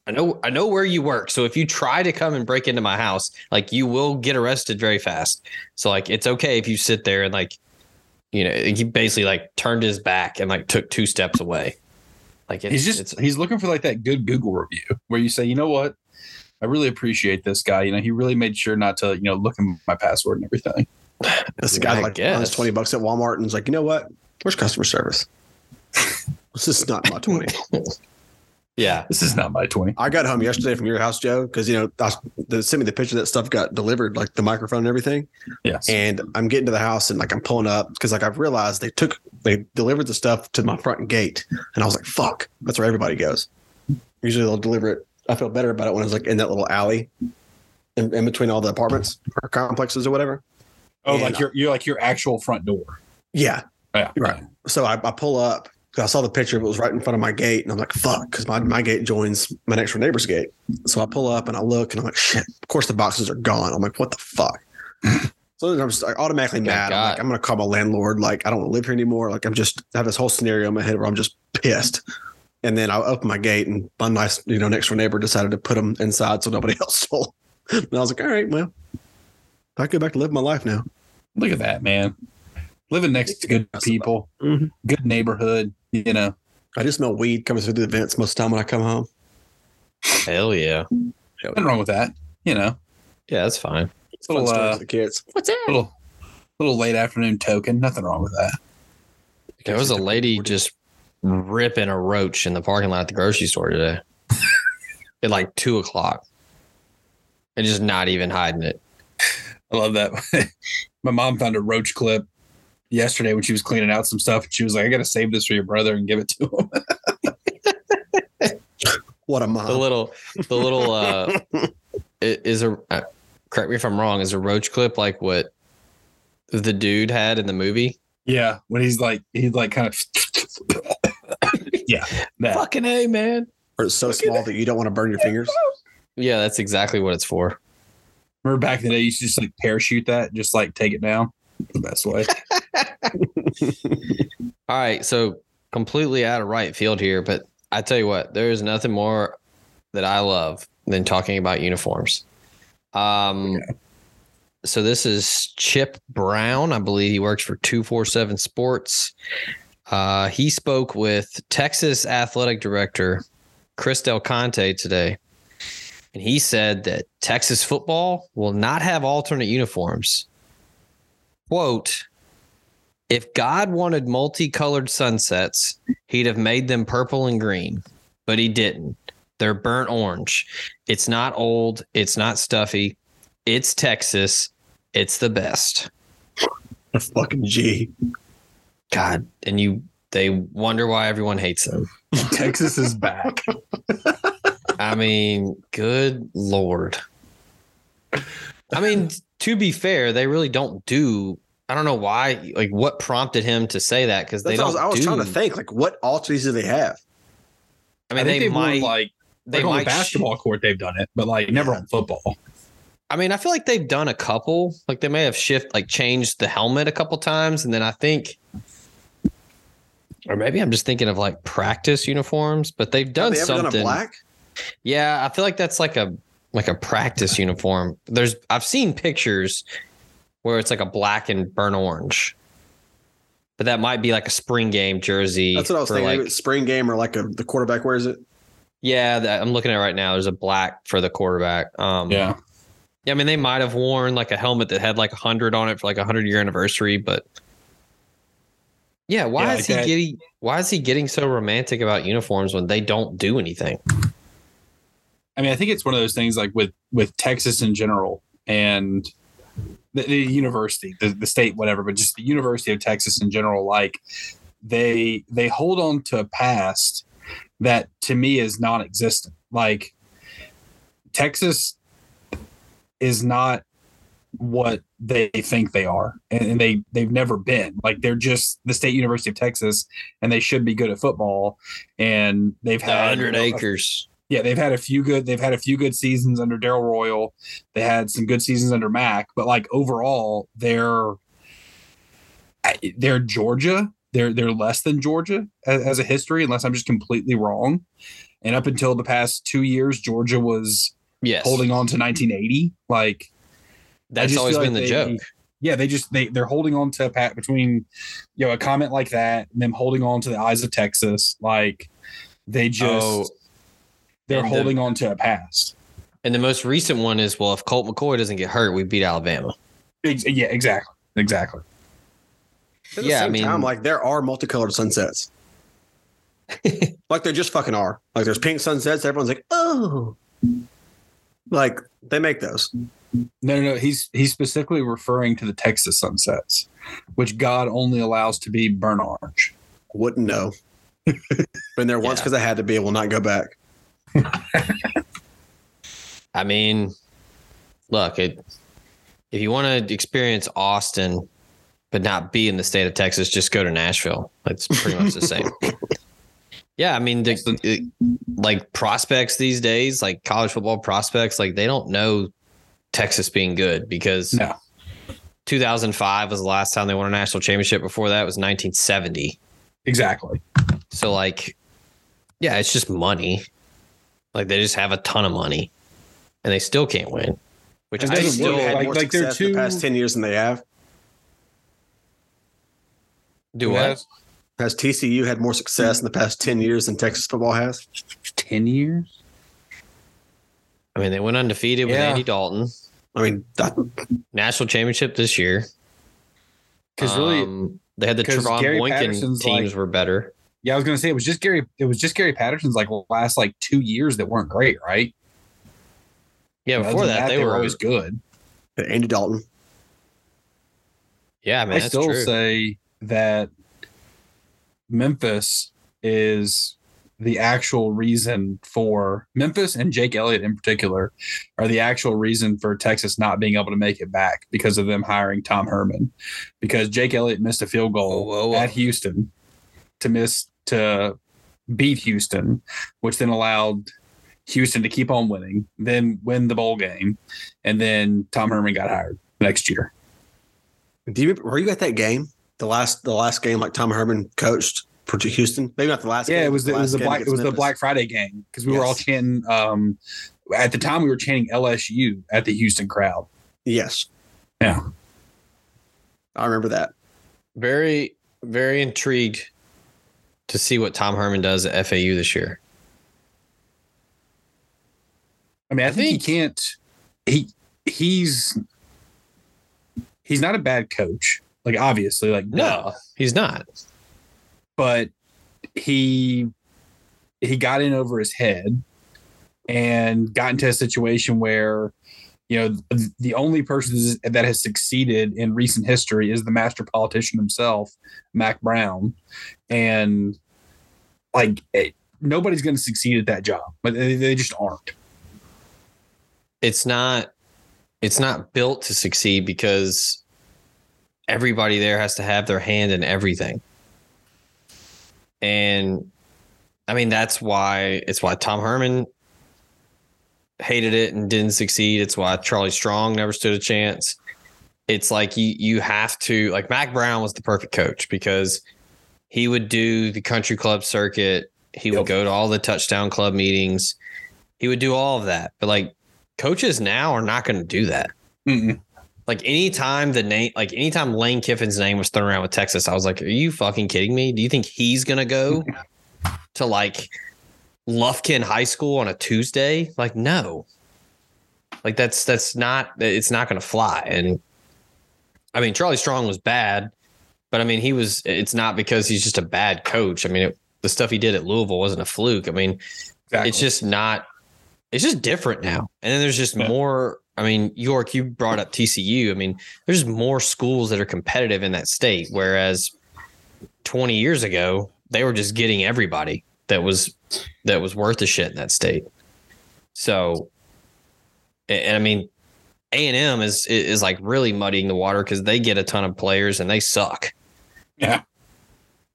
I know I know where you work. So if you try to come and break into my house, like you will get arrested very fast. So like it's okay if you sit there and like you know, he basically like turned his back and like took two steps away. Like he's just it's, he's looking for like that good Google review where you say, you know what, I really appreciate this guy. You know, he really made sure not to you know look at my password and everything. This guy I like guess. twenty bucks at Walmart and is like, you know what? Where's customer service? this is not my twenty. yeah. This is not my twenty. I got home yesterday from your house, Joe, because you know I was, they sent me the picture that stuff got delivered, like the microphone and everything. Yes. And I'm getting to the house and like I'm pulling up because like I've realized they took they delivered the stuff to my front gate, and I was like, "Fuck, that's where everybody goes." Usually they'll deliver it. I felt better about it when I was like in that little alley, in, in between all the apartments or complexes or whatever. oh, and- like your you're like your actual front door. Yeah. Yeah. Right. So I, I pull up. I saw the picture. It was right in front of my gate, and I'm like, "Fuck," because my, my gate joins my next door neighbor's gate. So I pull up and I look, and I'm like, "Shit!" Of course, the boxes are gone. I'm like, "What the fuck?" so I'm just like, automatically Good mad. I'm like, "I'm gonna call my landlord." Like, I don't want to live here anymore. Like, I'm just I have this whole scenario in my head where I'm just pissed. And then I opened my gate, and my nice, you know, next door neighbor decided to put them inside so nobody else stole. And I was like, "All right, well, I can go back to live my life now." Look at that, man. Living next to good people, Mhm. good neighborhood. You know, I just smell weed coming through the vents most of the time when I come home. Hell yeah. nothing wrong with that. You know, Yeah, that's fine. It's fun Little, stories uh, the kids. What's that? little little late afternoon token. Nothing wrong with that. There was a lady just ripping a roach in the parking lot at the grocery store today at like two o'clock and just not even hiding it. I love that. My mom found a roach clip yesterday when she was cleaning out some stuff. And she was like, I got to save this for your brother and give it to him. What a mom. The little, the little, uh, i- is a, uh, correct me if I'm wrong, is a roach clip like what the dude had in the movie? yeah. When he's like, he's like kind of, yeah. That. Fucking A, man. or it's so small that you don't want to burn your fingers. Yeah, that's exactly what it's for. Remember back in the day, you used to just like parachute that, just like take it down. The best way. All right, so completely out of right field here, but I tell you what, there is nothing more that I love than talking about uniforms. Um, so this is Chip Brown. I believe he works for two four seven Sports. Uh, he spoke with Texas Athletic Director Chris Del Conte today, and he said that Texas football will not have alternate uniforms. Quote if God wanted multicolored sunsets, he'd have made them purple and green, but he didn't. They're burnt orange. It's not old. It's not stuffy. It's Texas. It's the best. A fucking G. God, and you they wonder why everyone hates them. Texas is back. I mean, good lord. I mean, to be fair, they really don't do. I don't know why. Like, what prompted him to say that? Because they That's what I don't. was, I was do, trying to think. Like, what alternates do they have? I mean, think they they've worn, might like, They like on the might. sh- basketball court, they've done it, but like never on football. I mean, I feel like they've done a couple. Like they may have shift, like changed the helmet a couple times, and then I think, or maybe I'm just thinking of like practice uniforms. But they've Have done they ever something. done a black? Yeah, I feel like that's like a like a practice uniform. There's I've seen pictures where it's like a black and burnt orange. But that might be like a spring game jersey. That's what I was thinking. Like, spring game or like a the quarterback wears it. yeah, that, I'm looking at it right now. There's a black for the quarterback. Um, Yeah. Yeah, I mean they might have worn like a helmet that had like a hundred on it for like a hundred year anniversary, but yeah, why Yeah, is like he getting why is he getting so romantic about uniforms when they don't do anything? I mean, I think it's one of those things like with with Texas in general and the, the university, the, the state, whatever, but just the University of Texas in general. Like they they hold on to a past that to me is non-existent. Like Texas is not what they think they are, and, and they they've never been. Like they're just the State University of Texas, and they should be good at football. And they've had hundred you a- acres. yeah, they've had a few good. They've had a few good seasons under Darrell Royal. They had some good seasons under Mack, but like overall, they're they're Georgia. They're they're less than Georgia as, as a history, unless I'm just completely wrong. And up until the past two years, Georgia was Yes, holding on to 1980. Like that's just always been like the they- joke. yeah, they just they they're holding on to a pat between you know a comment like that, and them holding on to the eyes of Texas. Like they oh, just Oh, they're and the- holding on to a past. And the most recent one is well, if Colt McCoy doesn't get hurt, we beat Alabama. Ex- yeah, exactly, exactly. At the Yeah, I same mean- time, like there are multicolored sunsets. like there just fucking are. Like there's pink sunsets. Everyone's like, oh, like they make those. No, no, no. He's he's specifically referring to the Texas sunsets, which God only allows to be burnt orange. Wouldn't know. Been there once Yeah. because I had to be. I will not go back. I mean, look, it, if you want to experience Austin, but not be in the state of Texas, just go to Nashville. It's pretty much the same. Yeah, I mean, the, it- like prospects these days, like college football prospects, like they don't know Texas being good because No, 2005 was the last time they won a national championship. Before that was 1970. exactly. So like, yeah, it's just money. Like they just have a ton of money, and they still can't win. Which It I still work. had like- more like they're success in the past ten years than they have. do what? Has Has TCU had more success in the past ten years than Texas football has? ten years. I mean, they went undefeated with Yeah. Andy Dalton. I mean, that, National championship this year. Because really, Um, they had the Trevone Gary Boykin Patterson's teams like- were better. yeah, I was gonna say it was just Gary. It was just Gary Patterson's like last like two years that weren't great, right? Yeah, Other before than that, they, were always good. Andy Dalton. Yeah, man, I that's still true. say that Memphis is the actual reason for Memphis and Jake Elliott in particular are the actual reason for Texas not being able to make it back because of them hiring Tom Herman. Because Jake Elliott missed a field goal Whoa, whoa, at Houston to miss to beat Houston, which then allowed Houston to keep on winning, then win the bowl game, and then Tom Herman got hired next year. Do you were you at that game? The last the last game like Tom Herman coached Houston? Maybe not the last. Yeah, game, it was but the, it was the black it against was the Black Friday game because we were all chanting. Um, at the time, we were chanting LSU at the Houston crowd. Yes, Yeah, I remember that. Very, very intrigued to see what Tom Herman does at FAU this year. I mean, I, I think, think- he can't. He he's he's not a bad coach. Like obviously, like duh. No, he's not. But he he got in over his head and got into a situation where you know the only person that has succeeded in recent history is the master politician himself Mack Brown and like nobody's going to succeed at that job but they, they just aren't It's not. It's not built to succeed because everybody there has to have their hand in everything. And I mean, that's why it's why Tom Herman hated it and didn't succeed. It's why Charlie Strong never stood a chance. It's like you you have to like Mack Brown was the perfect coach because he would do the country club circuit. He would Yep. go to all the touchdown club meetings. He would do all of that. But like coaches now are not going to do that. Mm-mm. Like anytime the name, like anytime Lane Kiffin's name was thrown around with Texas, I was like, "Are you fucking kidding me? Do you think he's gonna go to like Lufkin High School on a Tuesday? Like, no. Like that's that's not it's not gonna fly. And I mean, Charlie Strong was bad, but I mean, he was. It's not because he's just a bad coach. I mean, it, the stuff he did at Louisville wasn't a fluke. I mean, Exactly. it's just not it's just different now and then there's just Yeah. more i mean york you brought up tcu i mean there's more schools that are competitive in that state whereas 20 years ago they were just getting everybody that was that was worth a shit in that state so and, and i mean A and M is is like really muddying the water because they get a ton of players and they suck. Yeah.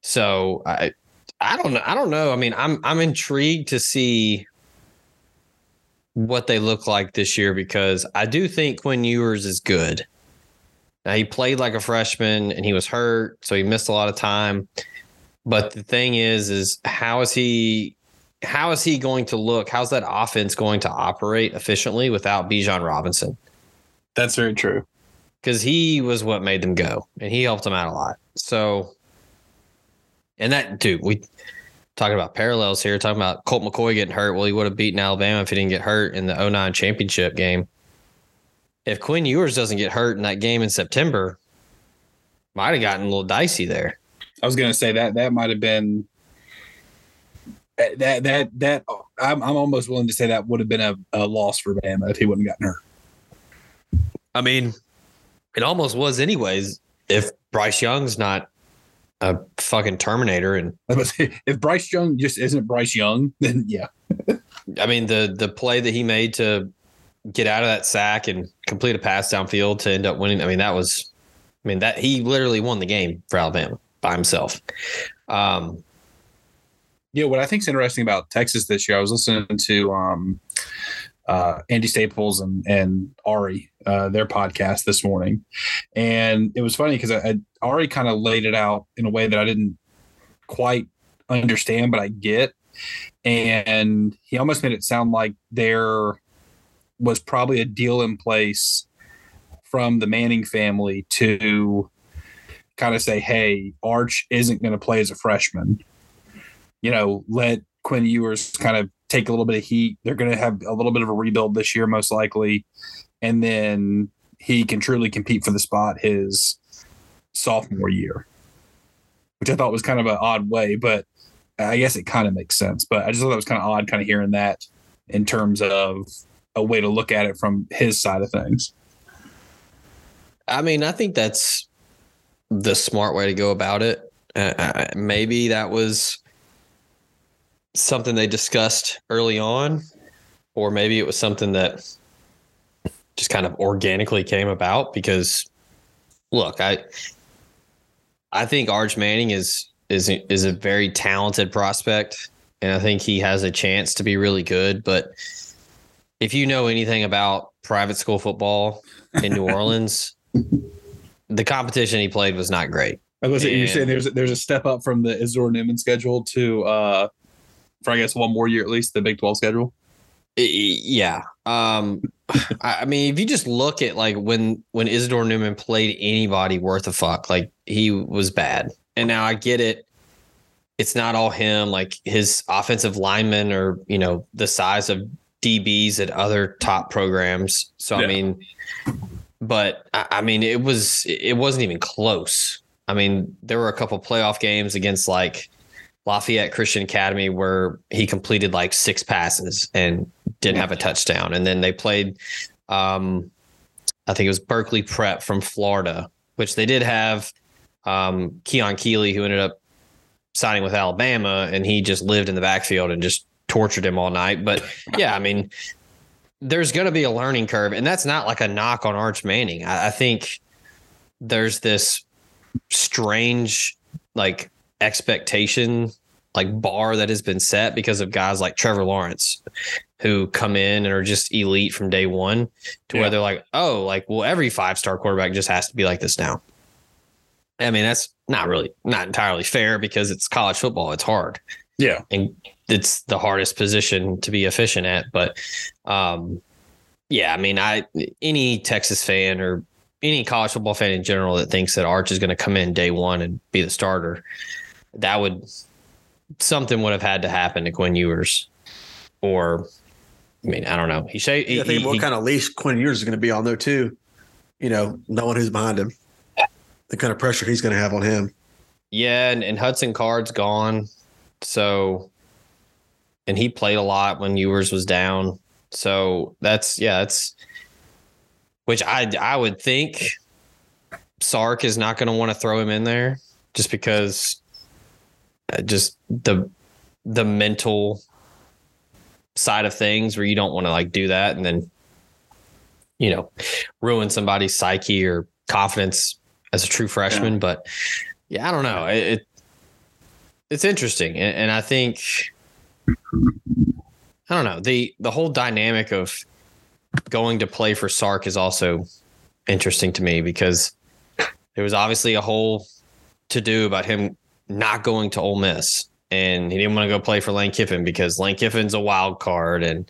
So I I don't know. I don't know. I mean, I'm I'm intrigued to see what they look like this year because I do think Quinn Ewers is good. Now he played like a freshman and he was hurt, so he missed a lot of time. But the thing is, is how is he how is he going to look? How's that offense going to operate efficiently without Bijan Robinson? That's very true. Because he was what made them go and he helped them out a lot. So and that dude, we talking about parallels here, talking about Colt McCoy getting hurt. Well, he would have beaten Alabama if he didn't get hurt in the 09 championship game. If Quinn Ewers doesn't get hurt in that game in September, might have gotten a little dicey there. I was going to say that that might have been that that that I'm I'm almost willing to say that would have been a, a loss for Bama if he wouldn't gotten hurt. I mean, it almost was anyways. If Bryce Young's not a fucking Terminator, and if Bryce Young just isn't Bryce Young, then yeah. I mean the the play that he made to get out of that sack and complete a pass downfield to end up winning. I mean that was, I mean that he literally won the game for Alabama by himself. Um, yeah, what I think is interesting about Texas this year, I was listening to um, uh, Andy Staples and and Ari uh, their podcast this morning, and it was funny because I, I Ari kind of laid it out in a way that I didn't quite understand, but I get, and he almost made it sound like there was probably a deal in place from the Manning family to kind of say, "Hey, Arch isn't going to play as a freshman." You know, let Quinn Ewers kind of take a little bit of heat. They're going to have a little bit of a rebuild this year, most likely, and then he can truly compete for the spot his sophomore year, which I thought was kind of an odd way, but I guess it kind of makes sense. But I just thought it was kind of odd, kind of hearing that in terms of a way to look at it from his side of things. I mean, I think that's the smart way to go about it. Uh, maybe that was something they discussed early on, or maybe it was something that just kind of organically came about because look, I I think Arch Manning is is is a very talented prospect and I think he has a chance to be really good, but if you know anything about private school football in New Orleans, the competition he played was not great. I was you're saying there's a, there's a step up from the Isidore Newman schedule to uh for I guess one more year at least the Big 12 schedule. Yeah. Um, I mean, if you just look at like when when Isidore Newman played anybody worth a fuck, like he was bad. And now I get it. It's not all him. Like his offensive linemen are, you know, the size of DBs at other top programs. So yeah. I mean, but I mean, it was it wasn't even close. I mean, there were a couple playoff games against like Lafayette Christian Academy where he completed like six passes and didn't have a touchdown. And then they played, um, I think it was Berkeley Prep from Florida, which they did have um, Keon Keeley, who ended up signing with Alabama, and he just lived in the backfield and just tortured him all night. But yeah, I mean, there's going to be a learning curve, and that's not like a knock on Arch Manning. I, I think there's this strange like expectation like bar that has been set because of guys like Trevor Lawrence who come in and are just elite from day one to yeah. where they're like, oh, like, well, every five star quarterback just has to be like this now. I mean, that's not really not entirely fair because it's college football. It's hard. Yeah. And it's the hardest position to be efficient at. But um, yeah, I mean, I any Texas fan or any college football fan in general that thinks that Arch is going to come in day one and be the starter, that would something would have had to happen to Quinn Ewers, or I mean, I don't know. He say yeah, I think what he, kind of leash Quinn Ewers is going to be on though too. You know, knowing who's behind him, the kind of pressure he's going to have on him. Yeah, and, and Hudson Card's gone, so and he played a lot when Ewers was down. So that's yeah, that's which I I would think Sark is not going to want to throw him in there just because uh, just the the mental side of things where you don't want to like do that and then you know, ruin somebody's psyche or confidence as a true freshman. But yeah, I don't know. It, it it's interesting, and, and I think I don't know the the whole dynamic of going to play for Sark is also interesting to me because there was obviously a whole to do about him not going to Ole Miss, and he didn't want to go play for Lane Kiffin because Lane Kiffin's a wild card, and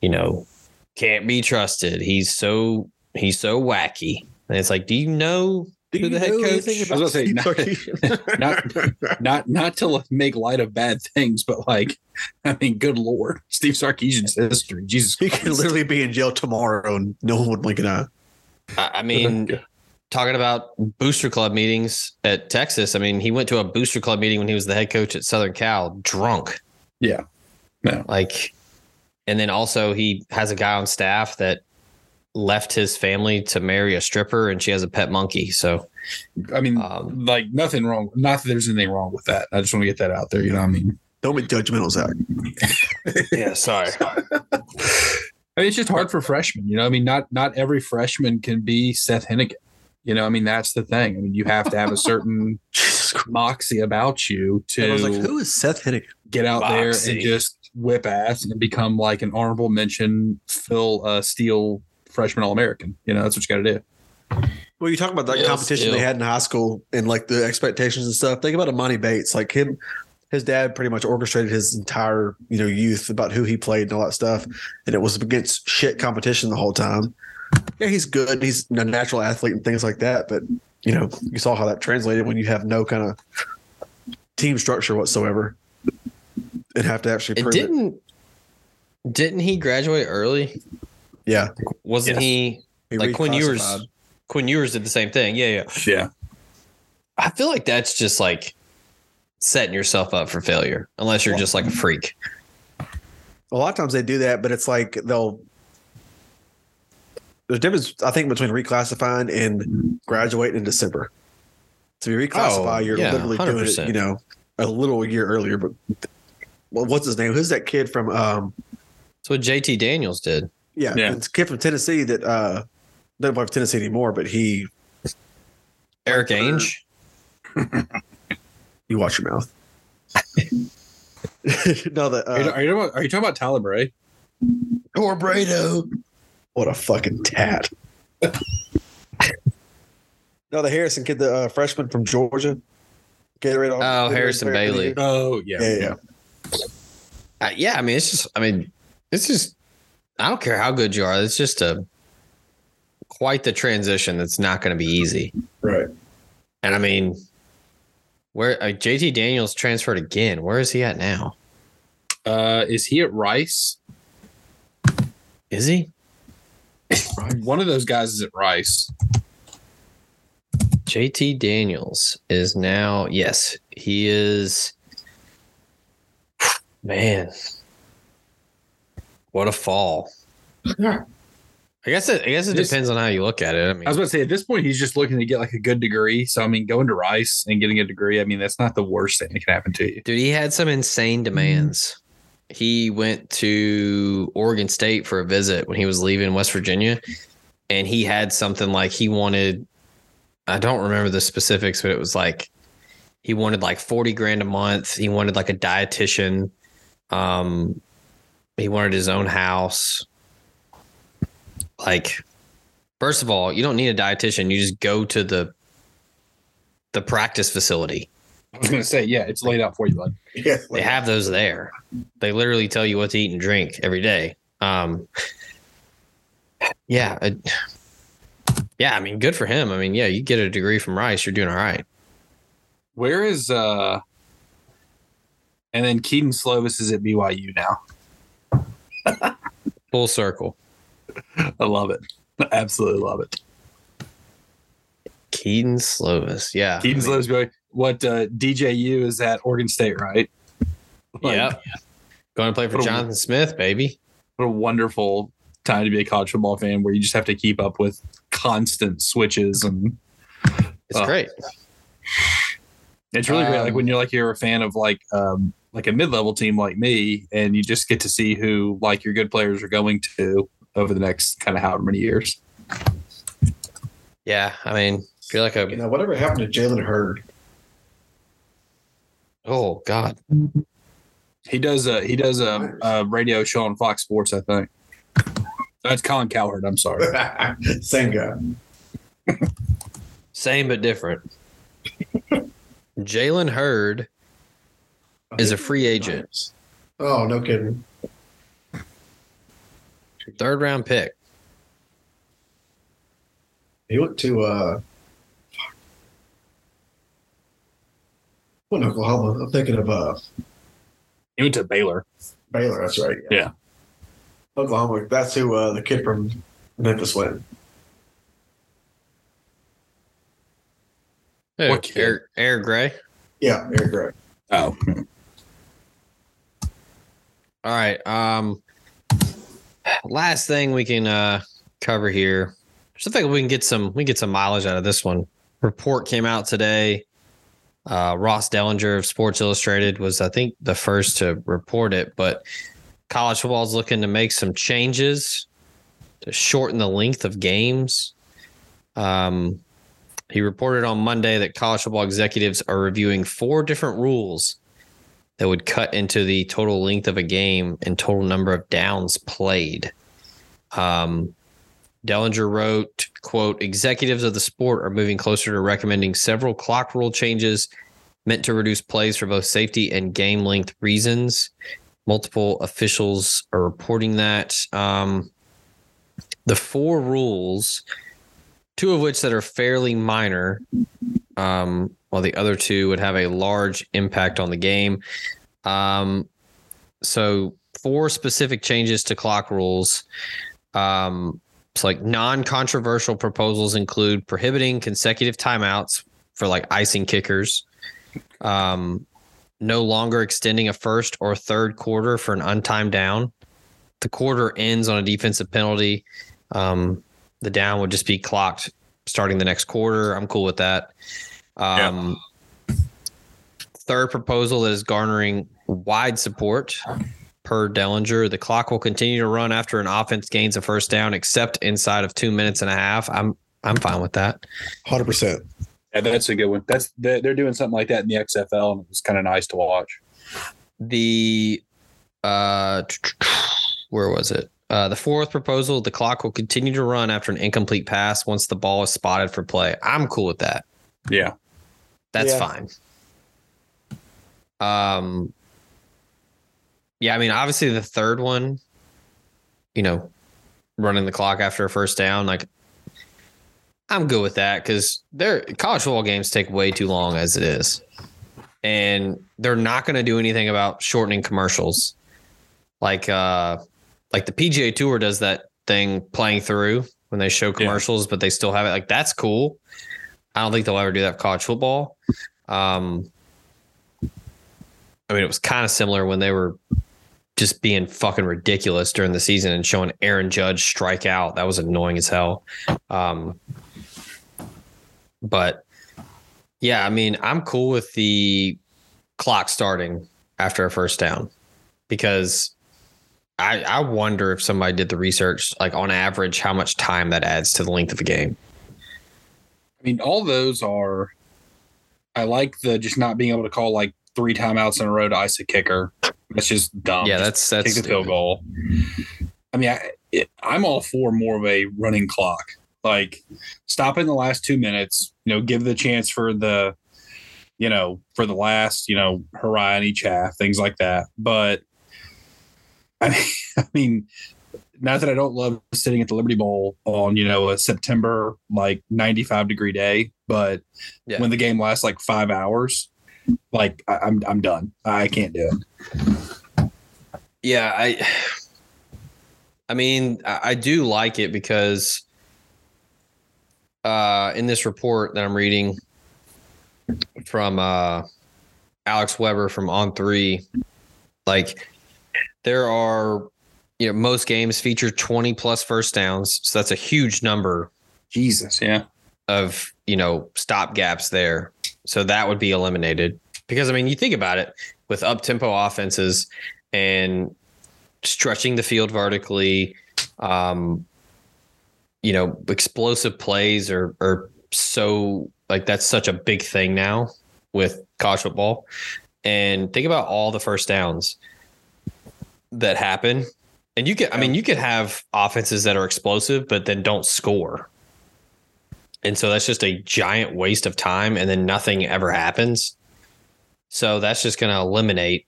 you know can't be trusted. He's so he's so wacky, and it's like, do you know Do you the head know coach? anything I was gonna say, Steve not- not not to make light of bad things, but like, I mean, good lord, Steve Sarkisian's history, Jesus he Christ. could literally be in jail tomorrow and no one would blink an eye. I I mean, talking about booster club meetings at Texas. I mean, he went to a booster club meeting when he was the head coach at Southern Cal, drunk. Yeah. No. Like, and then also he has a guy on staff that left his family to marry a stripper, and she has a pet monkey. So, I mean, um, like nothing wrong. Not that there's anything wrong with that. I just want to get that out there. You know, what I mean, Don't be judgmental, Zach. yeah, sorry. I mean, it's just hard for freshmen. You know, I mean, not not every freshman can be Seth Henigan. You know, I mean, that's the thing. I mean, you have to have a certain Jesus moxie about you And I was to like, who is Seth Henigan? get out there and just whip ass and become like an honorable mention, Phil uh, Steele freshman All American. You know, that's what you got to do. Well, you talk about that Yeah, competition still. they had in high school and like the expectations and stuff. Think about Amani Bates. Like him, his dad pretty much orchestrated his entire, you know, youth about who he played and all that stuff. And it was against shit competition the whole time. Yeah, he's good. He's a natural athlete and things like that. But, you know, you saw how that translated when you have no kind of team structure whatsoever and have to actually prove it. didn't. Didn't he graduate early? Yeah. Wasn't Yes. he He like Quinn Ewers? Quinn Ewers did the same thing. Yeah, yeah. Yeah. I feel like that's just like setting yourself up for failure, unless you're just like a freak. A lot of times they do that, but it's like they'll. There's a difference, I think, between reclassifying and graduating in December. So you reclassify, Oh, you're yeah, literally doing it, you know, a little year earlier. But well, what's his name? Who's that kid from? um That's what JT Daniels did. Yeah, Yeah. it's a kid from Tennessee that uh doesn't play for Tennessee anymore, but he. Erik Ainge. You watch your mouth. no, that Are, you, uh, are, you talking about, are you talking about Tyler Bray? or Brado. What a fucking tat. no, the Harrison kid, the uh, freshman from Georgia. Gatorade. Oh, Gatorade Harrison Bailey. Oh, yeah. Yeah, yeah. Uh, yeah, I mean, it's just. I mean, it's just. I don't care how good you are. It's just a quite the transition. That's not going to be easy. Right. And I mean, where uh, JT Daniels transferred again? Where is he at now? Uh, is he at Rice? Is he? One of those guys is at Rice. JT Daniels is now, yes, he is. Man, what a fall! I guess it. I guess it This- depends on how you look at it. I mean, I was about to say at this point he's just looking to get like a good degree. So I mean, going to Rice and getting a degree, I mean, that's not the worst thing that can happen to you. dude, he had some insane demands. He went to Oregon State for a visit when he was leaving West Virginia, and he had something like he wanted. I don't remember the specifics, but it was like he wanted like 40 grand a month. He wanted like a dietitian. Um, he wanted his own house. Like, first of all, you don't need a dietitian. You just go to the the practice facility. I was gonna say, yeah, it's laid out for you, bud. Yeah. They have those there. They literally tell you what to eat and drink every day. Um, yeah, it- yeah. I mean, good for him. I mean, yeah, you get a degree from Rice, you're doing all right. Where is uh and then Kedon Slovis is at BYU now. Full circle. I love it. I absolutely love it. Kedon Slovis. Yeah. Kedon I mean, Slovis going what uh DJU is at Oregon State, right? Like, Yep. Going to play for What a- Jonathan Smith, baby. What a wonderful time to be a college football fan where you just have to keep up with constant switches and It's Oh. great. It's really great. Like Um, when you're like you're a fan of like um like a mid level team like me, and you just get to see who like your good players are going to. over the next kind of however many years. Yeah, I mean, feel like You a know, whatever happened to Jalen Hurd? oh god. He does a he does a, a radio show on Fox Sports, I think. That's Colin Cowherd. I'm sorry. Same guy. Same but different. Jalen Hurd is a free agent. Oh, no kidding. Third round pick. He went to uh what Oklahoma? I'm thinking of uh He went to Baylor. Baylor, that's right. Yeah. Oklahoma. That's who uh, the kid from Memphis went. Hey, What kid? Eric, Eric Gray. Yeah, Eric Gray. Oh, All right. Um last thing we can uh cover here. Just think we can get some we get some mileage out of this one. Report came out today. Uh Ross Dellinger of Sports Illustrated was I think the first to report it, but college football is looking to make some changes to shorten the length of games. Um he reported on Monday that college football executives are reviewing four different rules that would cut into the total length of a game and total number of downs played. Um, Dellinger wrote, quote, executives of the sport are moving closer to recommending several clock rule changes meant to reduce plays for both safety and game length reasons. Multiple officials are reporting that. Um, the four rules, two of which that are fairly minor, um, while the other two would have a large impact on the game. Um, so four specific changes to clock rules. Um, it's like non-controversial proposals include prohibiting consecutive timeouts for like icing kickers. Um, no longer extending a first or third quarter for an untimed down. The quarter ends on a defensive penalty. Um, the down would just be clocked starting the next quarter. I'm cool with that. Um, Third proposal that is garnering wide support per Dellinger. The clock will continue to run after an offense gains a first down, except inside of two minutes and a half. I'm I'm fine with that. Hundred percent. yeah, that's a good one. That's they're they're doing something like that in the XFL, and it was kind of nice to watch. The uh, where was it? Uh, the fourth proposal: the clock will continue to run after an incomplete pass once the ball is spotted for play. I'm cool with that. Yeah, That's Yeah. fine. Um, yeah, I mean, obviously the third one, you know, running the clock after a first down, like I'm good with that because their college football games take way too long as it is, and they're not going to do anything about shortening commercials, like uh, like the PGA Tour does that thing playing through when they show commercials, but they still have it. Like that's cool. I don't think they'll ever do that for college football. Um, I mean, it was kind of similar when they were just being fucking ridiculous during the season and showing Aaron Judge strike out. That was annoying as hell. Um, but yeah, I mean, I'm cool with the clock starting after a first down because I, I wonder if somebody did the research, like on average, how much time that adds to the length of a game. I mean, all those are. I like the just not being able to call like three timeouts in a row to ice a kicker. That's just dumb. yeah, that's that's kick the field goal. I mean, I, it, I'm all for more of a running clock. Like stop in the last two minutes. You know, give the chance for the, you know, for the last, you know, hurrah in each half, things like that. But I mean, I mean, not that I don't love sitting at the Liberty Bowl on, you know, a September like 95 degree day, but Yeah. when the game lasts like five hours, like I, I'm I'm done. I can't do it. Yeah, I I mean, I, I do like it because uh in this report that I'm reading from uh Alex Weber from On 3 like there are you know most games feature 20 plus first downs, so that's a huge number Jesus, yeah. of you know stop gaps there so that would be eliminated because i mean you think about it with up tempo offenses and stretching the field vertically Um, you know, explosive plays are are so like that's such a big thing now with college football. And think about all the first downs that happen. And you could, I mean, you could have offenses that are explosive, but then don't score. And so that's just a giant waste of time. And then nothing ever happens. So that's just going to eliminate,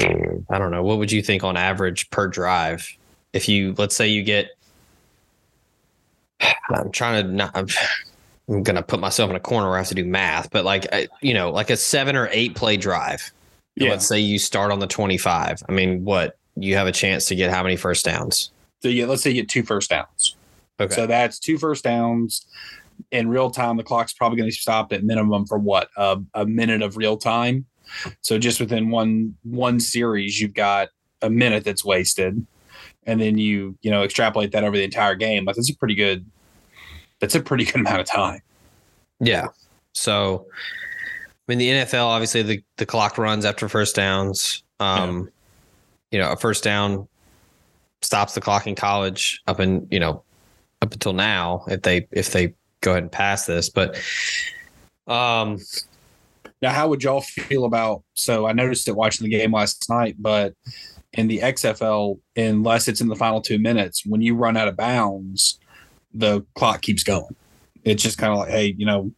I don't know, what would you think on average per drive? If you, let's say you get, I'm trying to not, I'm, I'm going to put myself in a corner where I have to do math, but like, you know, like a seven or eight play drive. Yeah. Let's say you start on the 25. I mean, what? You have a chance to get how many first downs? So yeah, let's say you get two first downs. Okay. So that's two first downs in real time. The clock's probably going to stop at minimum for what a, a minute of real time. So just within one one series, you've got a minute that's wasted, and then you you know extrapolate that over the entire game. Like that's a pretty good. That's a pretty good amount of time. Yeah. So, I mean, the NFL obviously the the clock runs after first downs. Um, you know, a first down stops the clock in college up in you know up until now if they if they go ahead and pass this, but um, Now, how would y'all feel about? So I noticed it watching the game last night, but in the XFL, unless it's in the final two minutes, when you run out of bounds, the clock keeps going. It's just kind of like, hey, you know,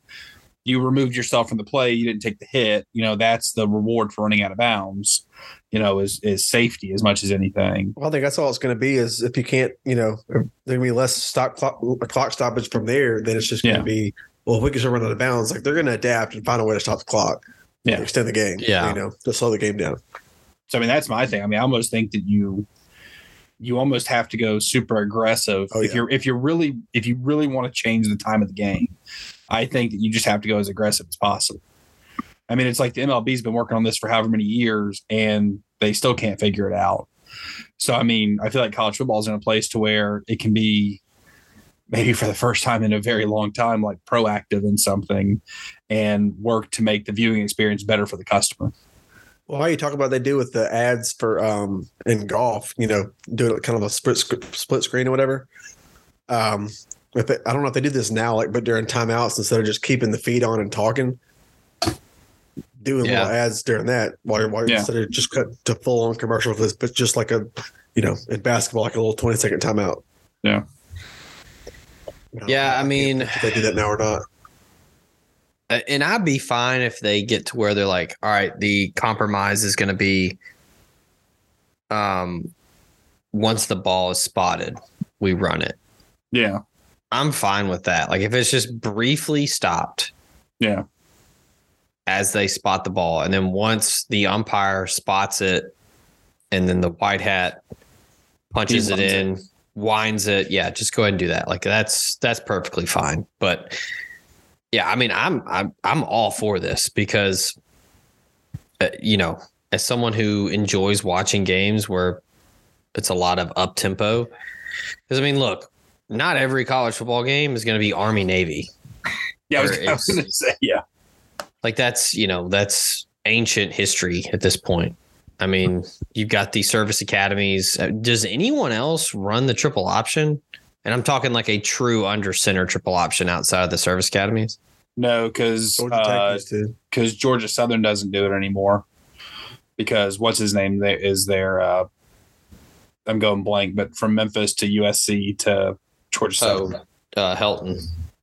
you removed yourself from the play, you didn't take the hit. You know, that's the reward for running out of bounds. You know, is is safety as much as anything. Well, I think that's all it's going to be is if you can't, you know, if there's going to be less stop clock, clock stoppage from there, then it's just going to Yeah. be, well, if we can still run out of bounds, like they're going to adapt and find a way to stop the clock, Yeah. extend the game, Yeah. you know, to slow the game down. So I mean, that's my thing. I mean, I almost think that you you almost have to go super aggressive Oh, if yeah. you're if you're really if you really want to change the time of the game. I think that you just have to go as aggressive as possible. I mean, it's like the MLB's been working on this for however many years, and they still can't figure it out. So I mean, I feel like college football is in a place to where it can be maybe for the first time in a very long time, like proactive in something and work to make the viewing experience better for the customer. Well, how you talk about they do with the ads for um in golf, you know, doing kind of a split split screen or whatever. Um, if I don't know if they do this now, like, but during timeouts instead of just keeping the feed on and talking, doing Yeah. little ads during that while you're, while you're Yeah. instead of just cut to full on commercial for this, but just like a, you know, in basketball, like a little twenty second timeout. Yeah. You know, Yeah, I mean- if they do that now or not. Uh, and I'd be fine if they get to where they're like, all right, the compromise is going to be, um, once the ball is spotted, we run it. Yeah. I'm fine with that. Like if it's just briefly stopped Yeah. As they spot the ball, and then once the umpire spots it, and then the white hat punches it in, winds it. Yeah, just go ahead and do that. Like that's that's perfectly fine. But yeah, I mean, I'm I'm I'm all for this because, uh, you know, as someone who enjoys watching games where it's a lot of up tempo, because I mean, look, not every college football game is going to be Army Navy. Yeah. I was, was going to say, yeah. Like that's you know that's ancient history at this point. I mean, you've got the service academies. Uh, Does anyone else run the triple option? And I'm talking like a true under center triple option outside of the service academies. No, because Georgia Tech uh, used because Georgia Southern doesn't do it anymore. Because what's his name there is there? Uh, I'm going blank, but from Memphis to USC to Georgia Southern. Oh, uh, Helton.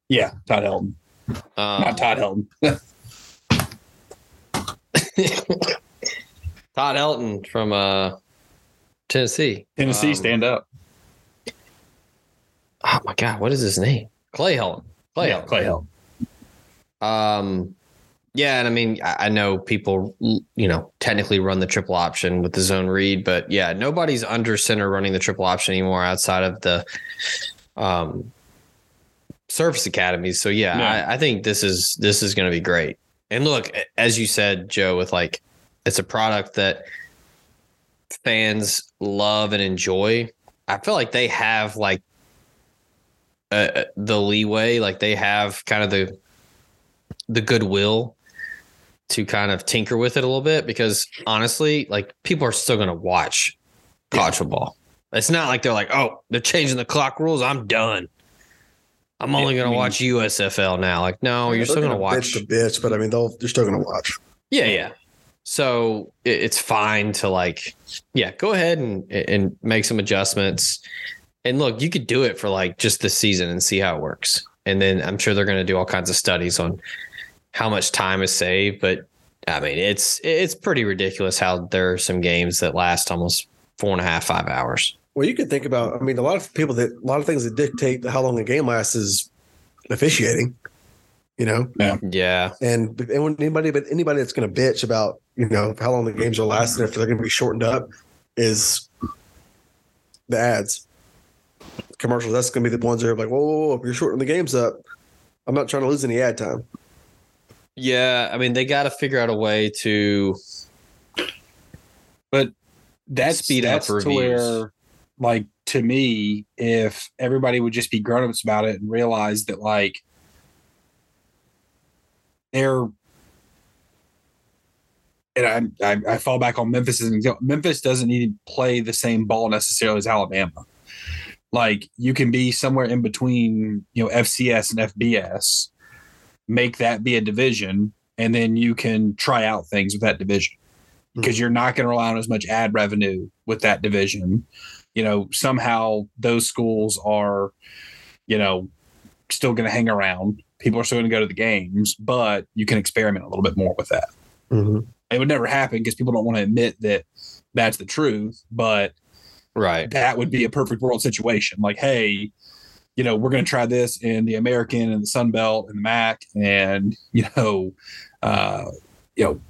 Yeah, Todd Helton, Um, not Todd Helton. Todd Helton from uh, Tennessee. Tennessee, Um, stand up. Oh my God, what is his name? Clay Helton. Clay yeah, Helton. Clay Helton. Um, yeah, and I mean, I, I know people, you know, technically run the triple option with the zone read, but yeah, nobody's under center running the triple option anymore outside of the um service academies. So yeah, Yeah. I, I think this is this is going to be great. And look, as you said, Joe, with like, it's a product that fans love and enjoy. I feel like they have like uh, the leeway, like they have kind of the the goodwill to kind of tinker with it a little bit because honestly, like people are still going to watch college football. It's not like they're like, oh, they're changing the clock rules. I'm done. I'm only Yeah, gonna I mean- watch USFL now. Like, no, you're still gonna bitch watch. to bitch, but I mean, they'll they're still gonna watch. Yeah, yeah. So it, it's fine to like, yeah, go ahead and and make some adjustments. And look, you could do it for like just this season and see how it works. And then I'm sure they're going to do all kinds of studies on how much time is saved. But I mean, it's it's pretty ridiculous how there are some games that last almost four and a half, five hours. Well, you could think about. I mean, a lot of people that a lot of things that dictate how long a game lasts is officiating. You know, Yeah, and, and when anybody but anybody that's going to bitch about you know how long the games are lasting if they're going to be shortened up is the ads commercials that's going to be the ones that are like whoa, whoa, whoa if you're shortening the games up i'm not trying to lose any ad time yeah. I mean, they got to figure out a way to. But that's Speed up that's to reviews. Like to me if everybody would just be grown-ups about it and realize that like they're and I, I I fall back on Memphis as an example. Memphis doesn't need to play the same ball necessarily as Alabama. Like you can be somewhere in between, you know, FCS and FBS, make that be a division, and then you can try out things with that division hmm. because you're not going to rely on as much ad revenue with that division. You know, somehow those schools are, you know, still going to hang around. People are still going to go to the games, but you can experiment a little bit more with that. mm-hmm. It would never happen because people don't want to admit that that's the truth, but Right. that would be a perfect world situation. Like, hey, you know, we're going to try this in the American and the Sun Belt and the MAC, and you know, uh, you know,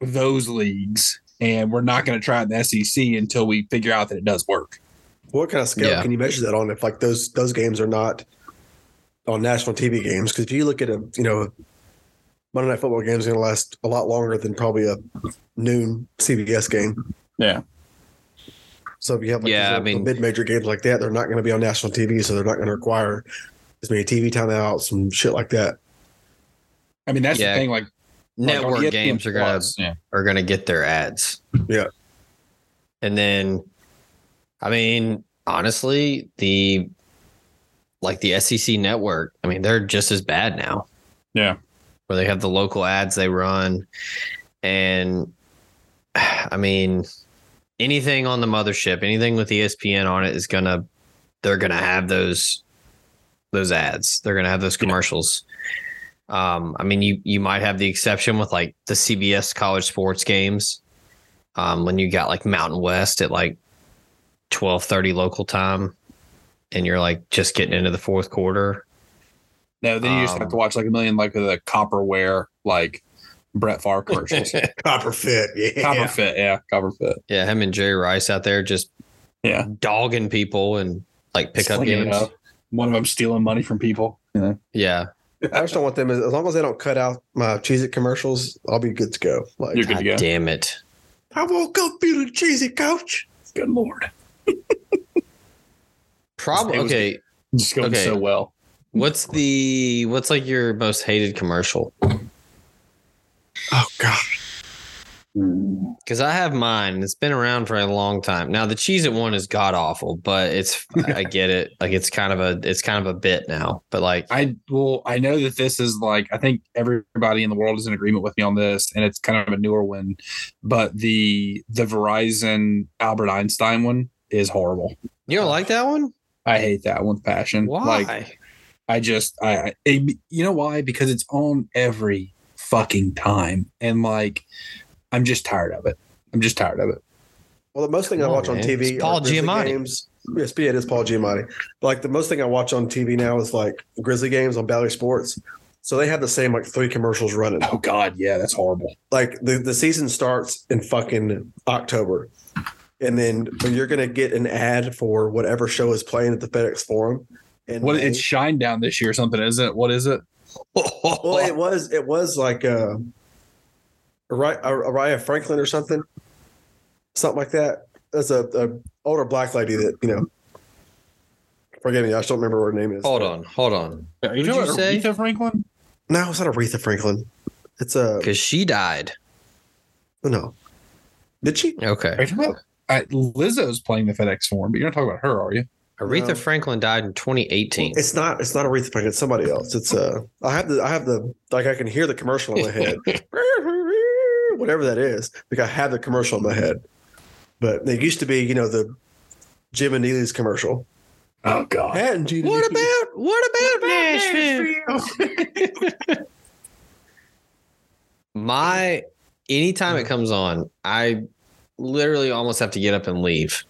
those leagues, and we're not going to try it in the SEC until we figure out that it does work. what kind of scale Yeah. can you measure that on if like those those games are not on national tv games because if you look at a you know a monday night football game is going to last a lot longer than probably a noon cbs game Yeah, So if you have like Yeah, I mean- mid-major games like that, they're not going to be on national TV, so they're not going to require as many TV timeouts and shit like that. I mean that's Yeah. the thing. Like Network like on ESPN games are gonna yeah. are gonna get their ads. Yeah. And then I mean, honestly, the like the SEC network, I mean, they're just as bad now. Yeah. Where they have the local ads they run. And I mean, anything on the mothership, anything with ESPN on it is gonna they're gonna have those those ads. They're gonna have those commercials. Um, I mean, you you might have the exception with like the CBS college sports games. Um, when you got like Mountain West at like twelve thirty local time, and you're like just getting into the fourth quarter. No, then you just Um, have to watch like a million like the copperware like Brett Favre commercials. Copper fit, yeah. Copper fit, yeah, copper fit. Yeah, him and Jerry Rice out there just Yeah. dogging people and like pickup Slinging it games. up. One of them stealing money from people. You Yeah. Yeah, I just don't want them as, as long as they don't cut out my Cheez It commercials, I'll be good to go. Like You're good to God go. damn it. I woke up feeling cheesy, coach. Good lord. Probably okay. Just going Okay. so well. What's the what's like your most hated commercial? Oh god. Mm. Because I have mine. It's been around for a long time. Now the Cheez It one is god awful, but it's I get it. Like it's kind of a it's kind of a bit now. But like I well, I know that this is like I think everybody in the world is in agreement with me on this, and it's kind of a newer one. But the the Verizon Albert Einstein one is horrible. you don't like that one? I hate that one with passion. Why? Like I just I, I you know why? Because it's on every fucking time, and like I'm just tired of it. I'm just tired of it. Well, the most thing I Come on, watch on man. TV It's Paul Giamatti. games. Yes, yeah, it is Paul Giamatti. Like the most thing I watch on TV now is like Grizzly games on Bally Sports. So they have the same like three commercials running. Oh God, yeah, that's horrible. like the, the season starts in fucking October. And then when you're gonna get an ad for whatever show is playing at the FedEx Forum. And What it's Shinedown this year or something, isn't it? What is it? well, it was it was like uh Ari- Araya Franklin or something, something like that. That's a, a older black lady that you know. Forgive me, I just don't remember what her name is. hold on, hold on. Are you What'd talking you about say? Aretha Franklin? No, it's not Aretha Franklin. It's a Because she died. no. Did she? Are Okay. you talking about I, Lizzo's playing the FedEx Forum, but you're not talking about her, are you? Aretha No. Franklin died in 2018. It's not. It's not Aretha Franklin. It's somebody else. It's uh. I have the. I have the. Like I can hear the commercial in my head. Whatever that is, like I have the commercial in my head. But it used to be, you know, the Jim and Neely's commercial. Oh God. And Gina What about what about Nashville? My anytime it comes on, I literally almost have to get up and leave.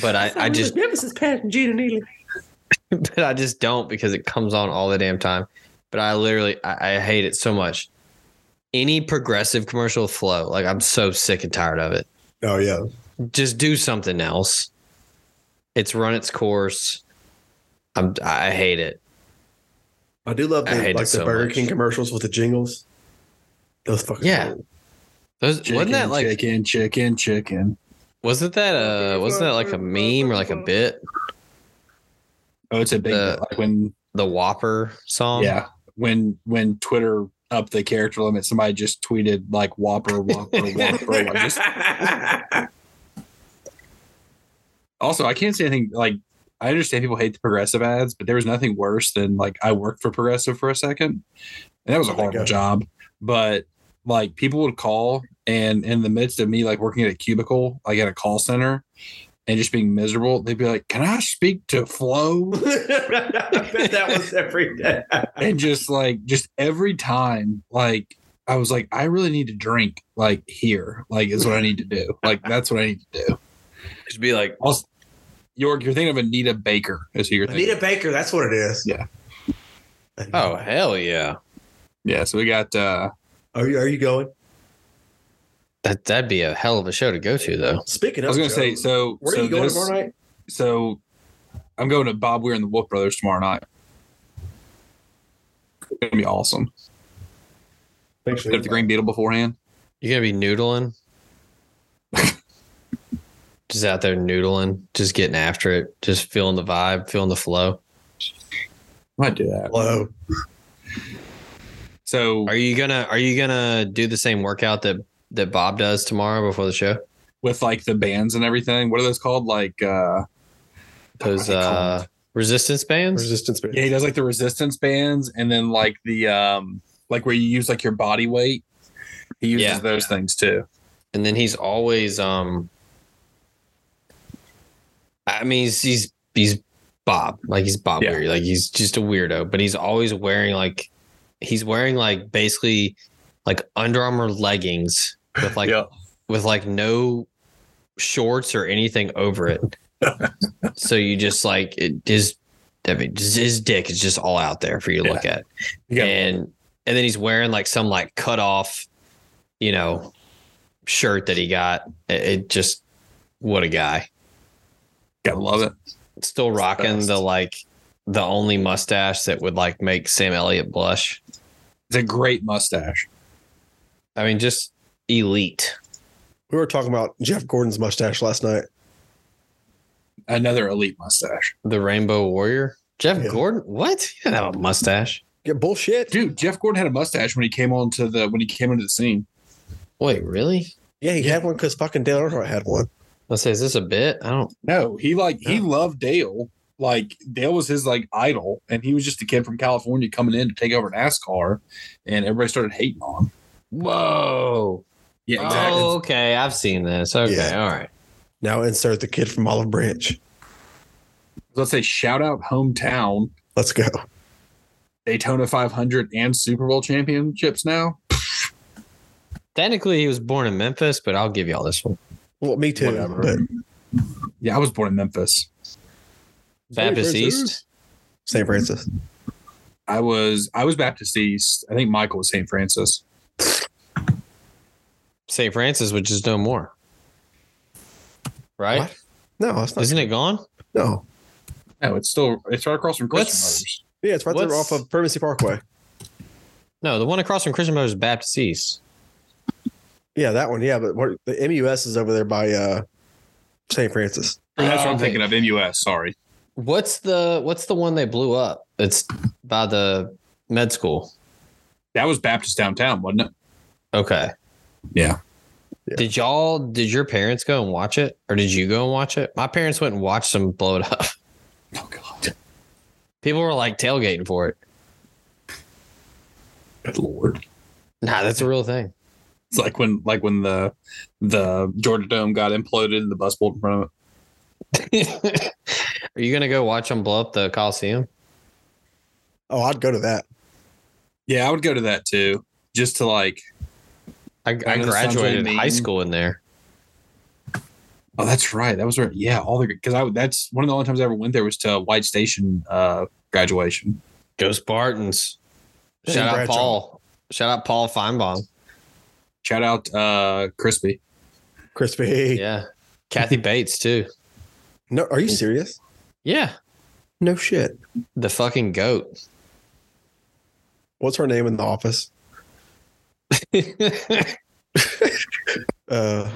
But I, I just Memphis is Pat and Gina Neely. but I just don't because it comes on all the damn time. But I literally I, I hate it so much. Any progressive commercial Flo, like I'm so sick and tired of it. Oh yeah. Just do something else. It's run its course. I'm I hate it. I do love I the hate like it the so Burger much. King commercials with the jingles. Those fucking Yeah. Those wasn't that like chicken, chicken, chicken? wasn't that uh wasn't that like a meme or like a bit? Oh, it's a big The- like when The Whopper song? yeah when when Twitter upped the character limit, somebody just tweeted like Whopper, Whopper, Whopper. just- also, I can't say anything like I understand people hate the progressive ads, but there was nothing worse than like I worked for Progressive for a second, and that was a Oh horrible job. But like people would call, and in the midst of me like working at a cubicle, like at a call center, and just being miserable, they'd be like, "Can I speak to Flo?" I bet that was every day. and just like just every time, like I was like, I really need to drink like here, like is what I need to do. Like that's what I need to do. Just be like, Also, York, you're thinking of Anita Baker, is who you're thinking. Anita Baker, that's what it is. Yeah. oh hell yeah. Yeah, so we got uh Are you are you going? That that'd be a hell of a show to go to though. Speaking of I was gonna say so where so are you going this- tomorrow night? So I'm going to Bob Weir and the Wolf Brothers tomorrow night. It's gonna be awesome. Thanks Hit up the Green Beetle beforehand. You're gonna be noodling. just out there noodling, just getting after it, just feeling the vibe, feeling the flow. Might do that. Hello. So Are you gonna are you gonna do the same workout that that Bob does tomorrow before the show? with like the bands and everything, what are those called? Like uh Those What are they uh called? resistance bands? Resistance bands. Yeah, he does like the resistance bands and then like the um like where you use like your body weight. He uses Yeah. those things too. and then he's always um I mean he's he's he's Bob. Like he's Bob Yeah. Weir. Like he's just a weirdo, but he's always wearing like he's wearing like basically like Under Armour leggings with like yeah. with like no shorts or anything over it. so you just like it is I mean just his dick is just all out there for you to Yeah. look at. Got and and then he's wearing like some like cut off, you know, shirt that he got. It, it just what a guy. gotta love it. Still rocking best. the like the only mustache that would like make Sam Elliott blush. It's a great mustache. I mean, just elite. We were talking about Jeff Gordon's mustache last night. Another elite mustache. The Rainbow Warrior. Jeff Yeah. Gordon? What? He didn't have a mustache. Yeah, bullshit. Dude, Jeff Gordon had a mustache when he came onto the when he came into the scene. Wait, really? Yeah, he had one because fucking Dale Earnhardt had one. Let's say, is this a bit? I don't. No, he like he loved Dale. Like Dale was his like idol, and he was just a kid from California coming in to take over NASCAR, and everybody started hating on him. Whoa. Yeah, Oh, okay. I've seen this. Okay. Yeah. All right. Now insert the kid from Olive Branch. Let's say shout out hometown Let's go. Daytona 500 and Super Bowl championships now. Technically, he was born in Memphis, but I'll give y'all this one. Well, me too. Whatever. But Yeah, I was born in Memphis. Baptist East. St. Francis. I was I was Baptist East. I think Michael was St. Francis. St. Francis, which is no more. Right? What? No, it's not. Isn't it gone? No. No, it's still it's right across from Christian What's- Brothers. Yeah, it's right there off of Primacy Parkway. No, the one across from Christian Motors is Baptist East. Yeah, that one. Yeah, but what, the MUS is over there by uh, St. Francis. Or that's what I'm thinking of. MUS. Sorry. What's the what's the one they blew up? It's by the med school. That was Baptist downtown, wasn't it? Okay. Yeah. Yeah. Did y'all? Did your parents go and watch it, or did you go and watch it? My parents went and watched them blow it up. Oh God, People were like tailgating for it. good lord! Nah, that's a real thing. It's like when like when the the Georgia Dome got imploded and the bus pulled in front of it. Are you gonna go watch them blow up the Coliseum? Oh, I'd go to that. Yeah, I would go to that too, just to like. I, I know it sounds graduated high school in there. Oh, that's right. That was right. Yeah, all the because I that's one of the only times I ever went there was to White Station uh, graduation. Go Spartans! And Shout out Bradshaw. Paul. Shout out Paul Finebaum. Shout out uh, Crispy. Crispy. Yeah, Kathy Bates too. No, are you serious? Yeah, No shit. the fucking goat. What's her name in the office? Uh,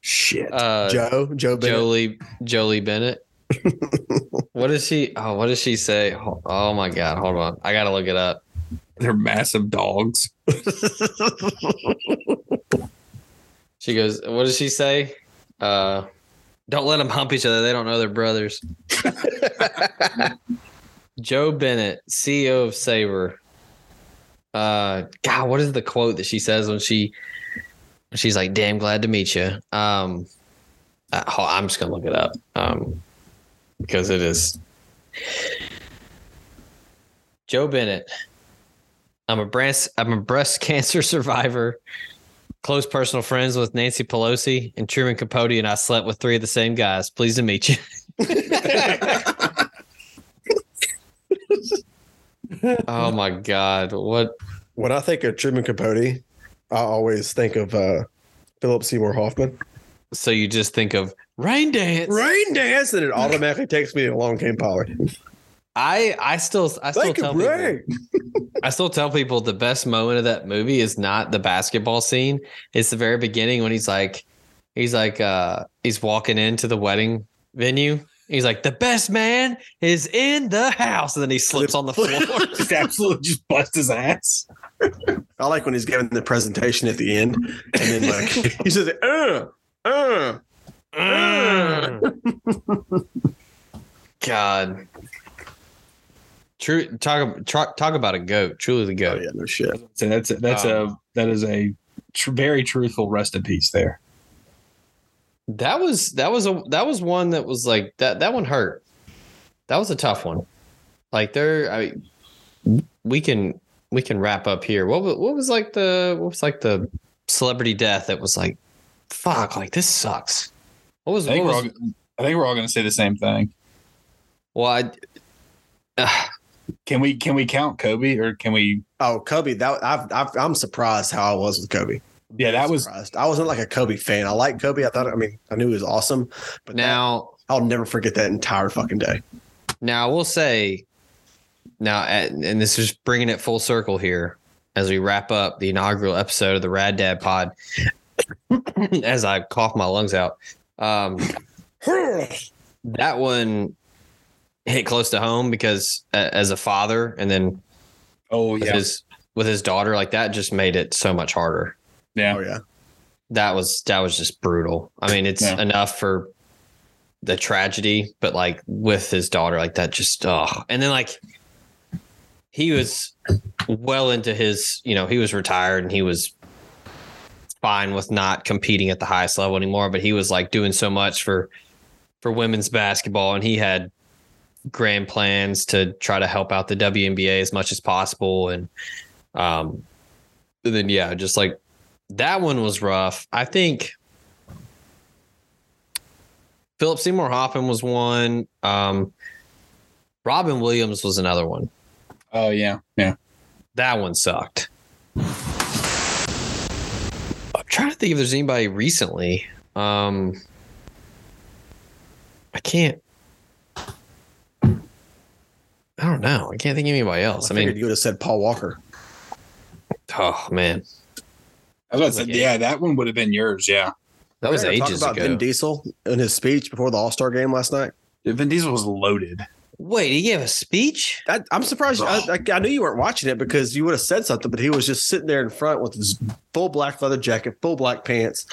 Shit. uh, Joe. Jo Bennett. Jolie Jolie Bennett. what does she? Oh, what does she say? Ho- Oh my god! Hold on, I gotta look it up. They're massive dogs. She goes, "What does she say? Uh, don't let them hump each other. They don't know they're brothers." Jo Bennett, CEO of Sabre. Uh, God, what is the quote that she says when she? She's like, "Damn glad to meet you." Um, uh, ho- I'm just gonna look it up. Um, because it is Jo Bennett. I'm a breast I'm a breast cancer survivor. Close personal friends with Nancy Pelosi and Truman Capote, and I slept with three of the same guys. Pleased to meet you. oh my God. What when I think of Truman Capote, I always think of uh, Philip Seymour Hoffman. so you just think of rain dance. Rain dance, and it automatically takes me to Long Came Pollard. I I still I still tell people. I still tell people the best moment of that movie is not the basketball scene. It's the very beginning when he's like, he's like, uh, he's walking into the wedding venue. He's like, the best man is in the house, and then he slips on the floor. just absolutely just busts his ass. I like when he's giving the presentation at the end, and then like he says, "Uh, uh." God, true. Talk talk talk about a goat. Truly the Oh goat. yeah, no shit. So that's a, that's a that is a tr- very truthful rest in peace there. That was that was a that was one that was like that that one hurt. That was a tough one. Like there, I we can we can wrap up here. What was what was like the what was like the celebrity death that was like, fuck, like this sucks. What was, I think what we're was all, I think we're all going to say the same thing. well, I, uh, Can we can we count Kobe or can we? Oh, Kobe. That I've, I've, I'm surprised how I was with Kobe. Yeah, that was Surprised. I wasn't like a Kobe fan. I like Kobe. I thought. I mean, I knew he was awesome. But now now I'll never forget that entire fucking day. Now I will say, now at, and this is bringing it full circle here as we wrap up the inaugural episode of the Rad Dad Pod. as I cough my lungs out, um, that one hit close to home because a- as a father, and then oh with yeah his with his daughter, like that just made it so much harder. Yeah Oh yeah. That was that was just brutal. I mean, it's Yeah. enough for the tragedy, but like with his daughter, like that just oh, and then like he was well into his, you know, he was retired and he was fine with not competing at the highest level anymore, but he was like doing so much for for women's basketball and he had grand plans to try to help out the WNBA as much as possible and um and then yeah, just like that one was rough. I think Philip Seymour Hoffman was one. Um, Robin Williams was another one. oh yeah yeah That one sucked. I'm trying to think if there's anybody recently. Um, I can't. I don't know. I can't think of anybody else. I, I mean, you would have said Paul Walker. oh man, I was about to say Like, yeah that one would have been yours yeah. that was We're ages talk about ago. Vin Diesel in his speech before the All Star game last night. Vin Diesel was loaded. Wait, he gave a speech? I, I'm surprised. I, I, I knew you weren't watching it because you would have said something, but he was just sitting there in front with his full black leather jacket, full black pants,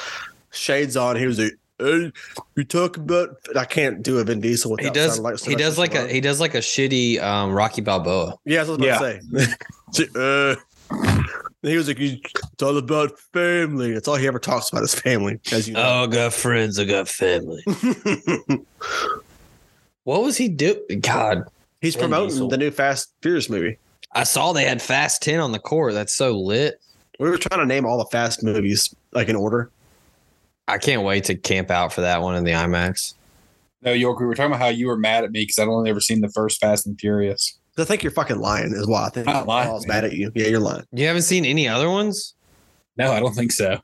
shades on. He was like, "Hey, you talk about." I can't do a Vin Diesel. He without does. sounding like he does like a Stallone. he does like a shitty um, Rocky Balboa. Yeah, that's what I was about to say. uh, he was like, "It's all about family." That's all he ever talks about is family, as you know. Oh, I got friends. I got family. What was he do? God, He's Vin promoting Diesel. the new Fast Furious movie. I saw they had Fast Ten on the court. That's so lit. We were trying to name all the Fast movies like in order. I can't wait to camp out for that one in the IMAX. No, York, we were talking about how you were mad at me because I'd only ever seen the first Fast and Furious. I think you're fucking lying, is why I think Not lying, I was mad at you. Yeah, you're lying. You haven't seen any other ones? No, I don't think so.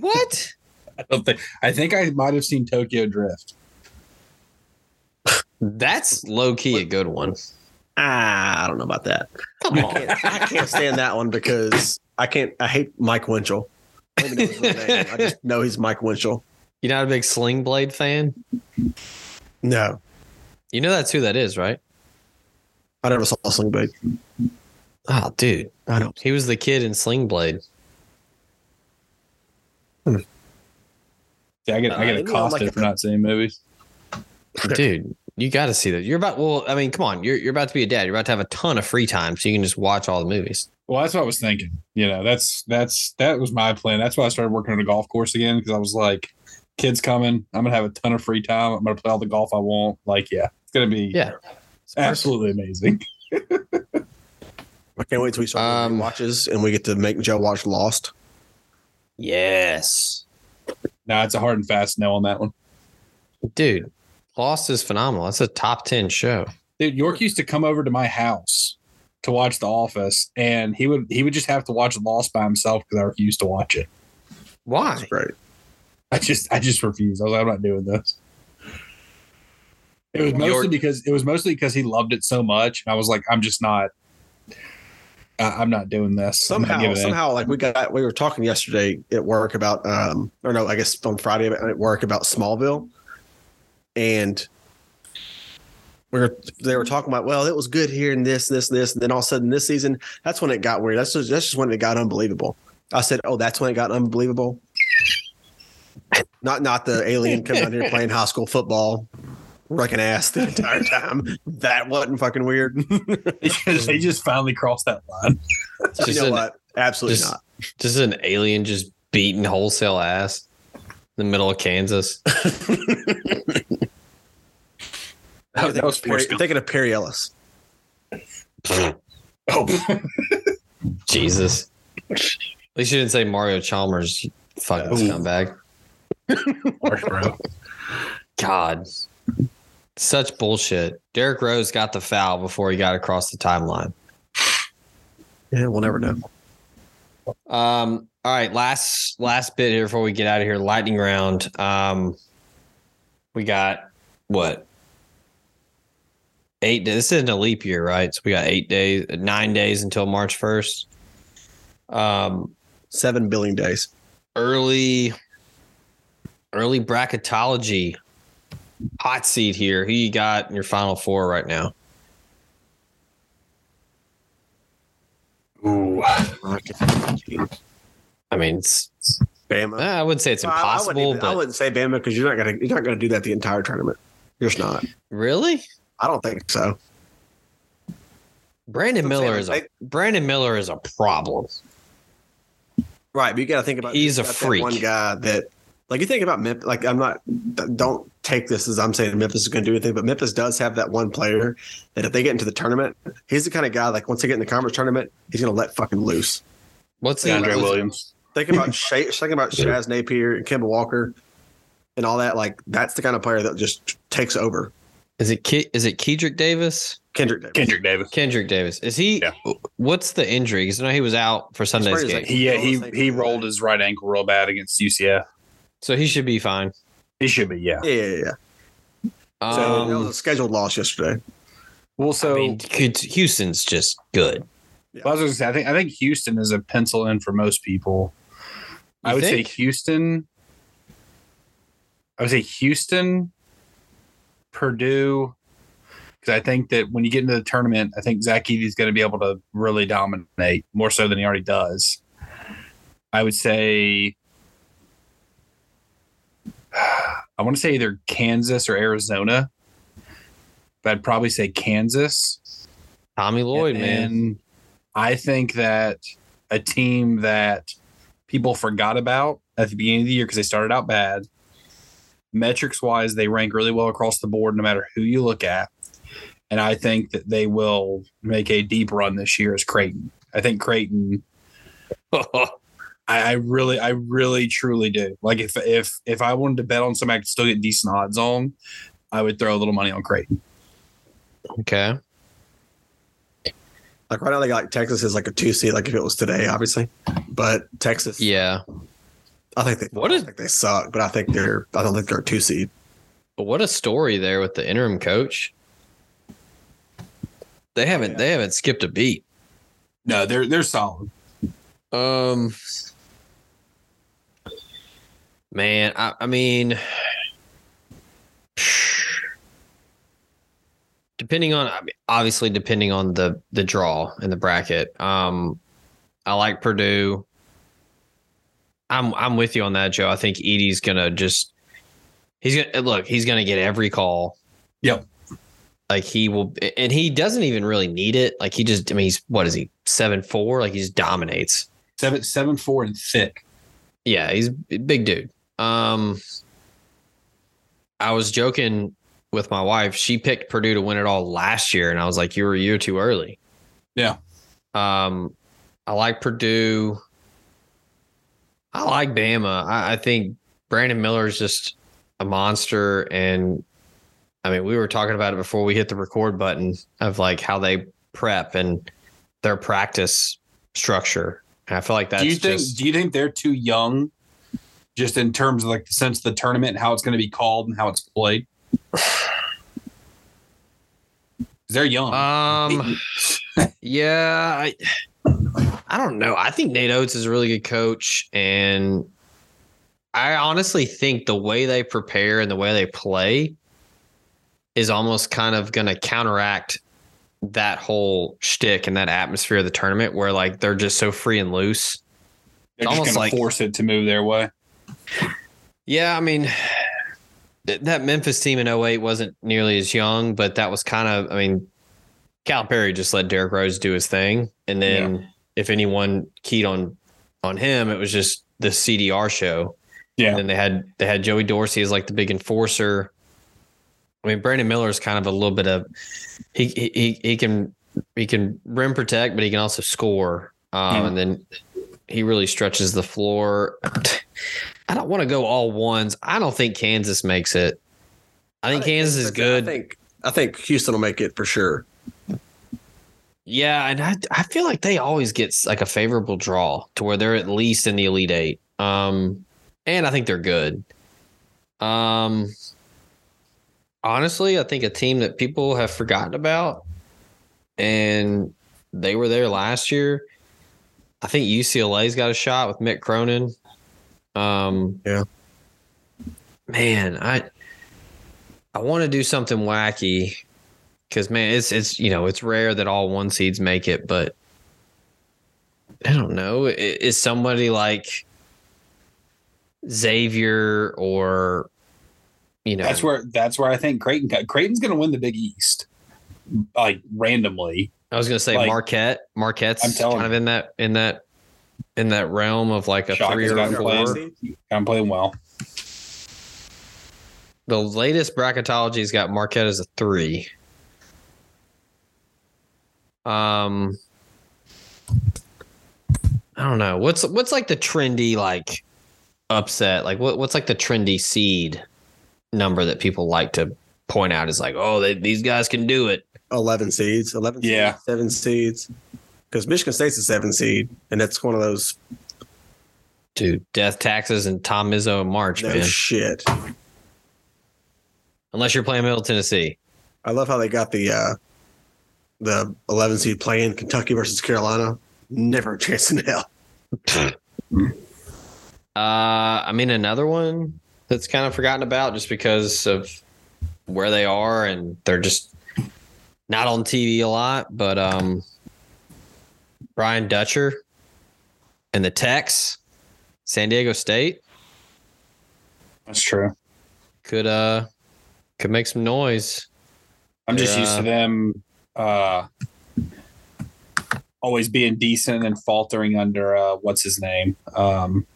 What? I don't think. I think I might have seen Tokyo Drift. That's low key a good one. Ah, I don't know about that. Come I on. can't, I can't stand that one because I can't. I hate Mike Winchell. I don't even know his name. I just know he's Mike Winchell. You're not a big Sling Blade fan? No, You know that's who that is, right? I never saw Sling Blade. Oh, dude. I don't. He was the kid in Sling Blade. Yeah, I get I Uh, get you know, accosted like- for not seeing movies. Dude, you got to see that. You're about, well, I mean, come on. You're, you're about to be a dad. You're about to have a ton of free time so you can just watch all the movies. Well, that's what I was thinking. You know, that's that's that was my plan. That's why I started working on a golf course again because I was like, kids coming, I'm gonna have a ton of free time. I'm gonna play all the golf I want. Like, yeah, it's gonna be Yeah. Absolutely amazing. I can't wait till we start Um, watches and we get to make Joe watch Lost. Yes. No, it's a hard and fast no on that one. Dude, Lost is phenomenal. That's a top 10 show. Dude, York used to come over to my house to watch The Office, and he would he would just have to watch Lost by himself because I refused to watch it. Why? That's great. I just I just refused. I was like, I'm not doing this. It was mostly York- because it was mostly because he loved it so much, and I was like, I'm just not. I, I'm not doing this. Somehow, somehow, like we got, we were talking yesterday at work about, um, or no, I guess on Friday at work about Smallville, and we were they were talking about, well, it was good here and this, this, this, and then all of a sudden this season, that's when it got weird. That's just, that's just when it got unbelievable. I said, oh, that's when it got unbelievable. Not not the alien coming out here playing high school football, wrecking ass the entire time. That wasn't fucking weird. he just, he just finally crossed that line. you know an- what? Absolutely just- not. Just an alien just beating wholesale ass in the middle of Kansas. That, that was Perry, Forrest I'm Gump. thinking of Perry Ellis. Oh, Jesus. At least you didn't say Mario Chalmers, you fucking Ooh. scumbag. harsh, bro. God. Such bullshit. Derrick Rose got the foul before he got across the timeline. Yeah, we'll never know. Um, all right, last last bit here before we get out of here. Lightning round. Um, we got what? Eight. This isn't a leap year, right? So we got eight days, nine days until March first. Um, Seven billion days. early, early bracketology. Hot seat here. Who you got in your final four right now? Ooh. I mean, it's, Bama. Eh, I wouldn't say it's Well, I- I, wouldn't impossible, even- I wouldn't say Bama because you're not gonna you're not gonna do that the entire tournament. You're just not. really, I don't think so. Brandon Miller is a like, Brandon Miller is a problem. Right, but you got to think about He's a freak. one guy that like you think about Memphis. Like I'm not. Don't take this as I'm saying Memphis is going to do anything, but Memphis does have that one player that if they get into the tournament, he's the kind of guy like once they get in the conference tournament, he's going to let fucking loose. What's the DeAndre what's- Williams. Think about Shay, think about Shabazz Napier and Kemba Walker and all that. Like that's the kind of player that just takes over. Is it Ke- is it Kedrick Davis? Kendrick Davis. Kendrick Davis. Kendrick Davis. Is he? Yeah. What's the injury? Because I know he was out for Sunday's game, ankle. He yeah, he he rolled his right ankle real bad against UCF. So he should be fine. He should be, yeah. Yeah, yeah, yeah. So Um, that was a scheduled loss yesterday. Well, so I mean, could- Houston's just good. I was going to say, I think I think Houston is a pencil in for most people. I would think? say Houston. I would say Houston, Purdue, because I think that when you get into the tournament, I think Zach Edey's going to be able to really dominate more so than he already does. I would say, I want to say either Kansas or Arizona, but I'd probably say Kansas. Tommy Lloyd, man. I think that a team that people forgot about at the beginning of the year because they started out bad, metrics wise, they rank really well across the board, no matter who you look at. And I think that they will make a deep run this year as Creighton. I think Creighton. I, I really, I really, truly do. Like if if if I wanted to bet on somebody I could still get decent odds on, I would throw a little money on Creighton. okay. Like right now, they got like Texas is like a two seed, like if it was today, obviously. But Texas, Yeah. I think they What I is- think they suck, but I think they're I don't think they're a two seed. But what a story there with the interim coach. They haven't yeah. they haven't skipped a beat. No, they're they're solid. Um man, I, I mean depending on obviously depending on the the draw and the bracket. Um I like Purdue. I'm I'm with you on that, Joe. I think Edey's gonna just he's gonna look, he's gonna get every call. Yep. Like he will and he doesn't even really need it. Like he just I mean he's what is he, seven four? Like he just dominates. Seven seven four and thick. Yeah, he's a big dude. Um I was joking with my wife. She picked Purdue to win it all last year, and I was like, You were a year too early. Yeah. Um I like Purdue. I like Bama. I, I think Brandon Miller is just a monster. And I mean, we were talking about it before we hit the record button of like how they prep and their practice structure. And I feel like that's do you think just do you think they're too young just in terms of like the sense of the tournament and how it's going to be called and how it's played? They're young. Um, yeah, I, I don't know. I think Nate Oats is a really good coach, and I honestly think the way they prepare and the way they play is almost kind of going to counteract that whole shtick and that atmosphere of the tournament, where like they're just so free and loose. they're almost just going like- force it to move their way. Yeah, I mean, that Memphis team in 08 wasn't nearly as young, but that was kind of, I mean, Calipari just let Derrick Rose do his thing. And then if anyone keyed on on him, it was just the CDR show. Yeah. And then they had they had Joey Dorsey as like the big enforcer. I mean, Brandon Miller is kind of a little bit of he he he, can he can rim protect, but he can also score. Um, Hmm. And then he really stretches the floor. I don't want to go all ones. I don't think Kansas makes it. I think Kansas is good. I think I think Houston will make it for sure. Yeah, and I I feel like they always get like a favorable draw to where they're at least in the elite eight. Um, and I think they're good. Um, honestly, I think a team that people have forgotten about, and they were there last year. I think UCLA's got a shot with Mick Cronin. Um, Yeah. man, I I want to do something wacky because man, it's it's you know it's rare that all one seeds make it, but I don't know. Is somebody like Xavier or you know That's where that's where I think Creighton got. Creighton's going to win the Big East, like randomly. I was gonna say like- Marquette. Marquette's I'm telling kind of in that in that in that realm of like a Shock three or four. played. I'm playing well. The latest bracketology's got Marquette as a three. Um, I don't know what's what's like the trendy like upset. Like what what's like the trendy seed number that people like to point out is like, oh, they, these guys can do it. Eleven seeds, eleven, Yeah. seeds, seven seeds. Because Michigan State's a seven seed, and that's one of those Dude, death taxes and Tom Izzo in March, no man. shit. Unless you're playing Middle Tennessee. I love how they got the uh the eleven seed playing Kentucky versus Carolina. Never a chance in hell. Uh, I mean, another one that's kind of forgotten about just because of where they are and they're just not on TV a lot, but um, Brian Dutcher and the Tex, San Diego State That's true. could uh could make some noise. I'm just They're, used uh, to them uh, always being decent and faltering under uh, what's his name um,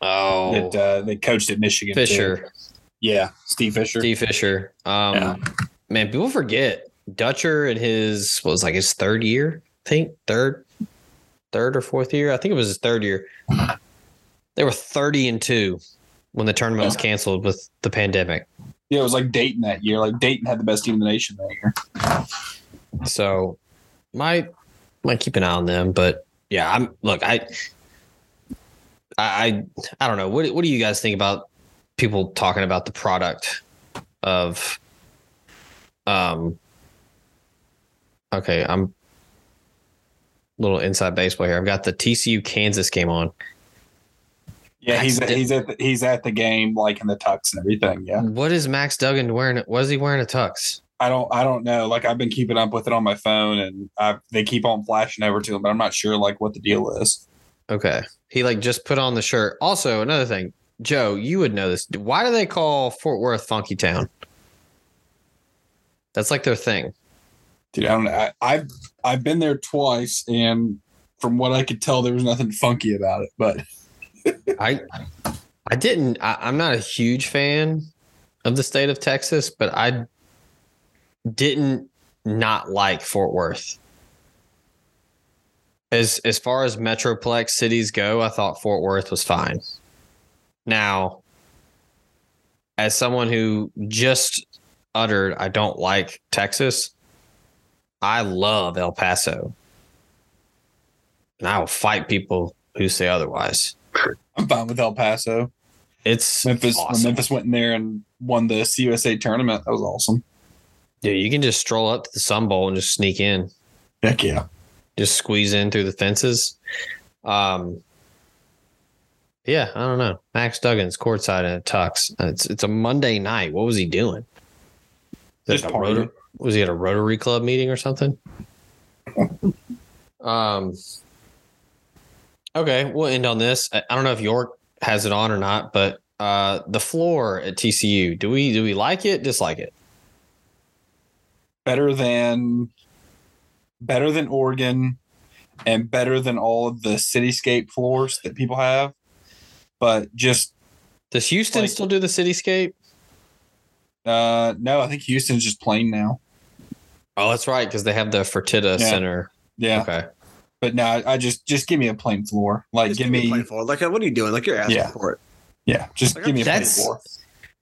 Oh, that uh, they coached at Michigan. too. Fisher, Yeah, Steve Fisher. Steve Fisher. Um, Yeah. man, people forget Dutcher in his what was like his third year, think third, third or fourth year. I think it was his third year. They were thirty and two when the tournament was canceled with the pandemic. Yeah, it was like Dayton that year. Like Dayton had the best team in the nation that year. So might might keep an eye on them, but yeah, I'm look, I I I, I don't know. What what do you guys think about people talking about the product of um okay, I'm a little inside baseball here. I've got the TCU Kansas game on. Yeah, he's Max- he's at the, he's at the game like in the tux and everything. Yeah, What is Max Duggan wearing? Was he wearing a tux? I don't I don't know. Like I've been keeping up with it on my phone, and I they keep on flashing over to him, but I'm not sure like what the deal is. Okay. He like just put on the shirt. Also, another thing, Joe, you would know this. Why do they call Fort Worth Funky Town? That's like their thing. Dude, I don't know. I, I've I've been there twice, and from what I could tell, there was nothing funky about it. But I I didn't I, I'm not a huge fan of the state of Texas, but I didn't not like Fort Worth. As as far as metroplex cities go, I thought Fort Worth was fine. Now, as someone who just uttered I don't like Texas, I love El Paso. And I will fight people who say otherwise. I'm fine with El Paso. It's Memphis when awesome. Memphis went in there and won the CUSA tournament, that was awesome. Yeah, you can just stroll up to the Sun Bowl and just sneak in, Heck yeah. just squeeze in through the fences. Um, yeah, I don't know. Max Duggan's courtside in a tux. It's it's a Monday night. What was he doing? Just partying. Rota- was he at a Rotary Club meeting or something? um. Okay, we'll end on this. I I don't know if York has it on or not, but uh, the floor at TCU. Do we do we like it? Dislike it? Better than better than Oregon and better than all of the cityscape floors that people have. But just Does Houston Like- still do the cityscape? uh no, I think Houston's just plain now. Oh, that's right, because they have the Fertitta Yeah. Center. Yeah. Okay. But no, I I just just give me a plain floor. Like Just give me a plain floor. Like, what are you doing? Like, you're asking Yeah. for it. yeah, just Like, give me a plain floor.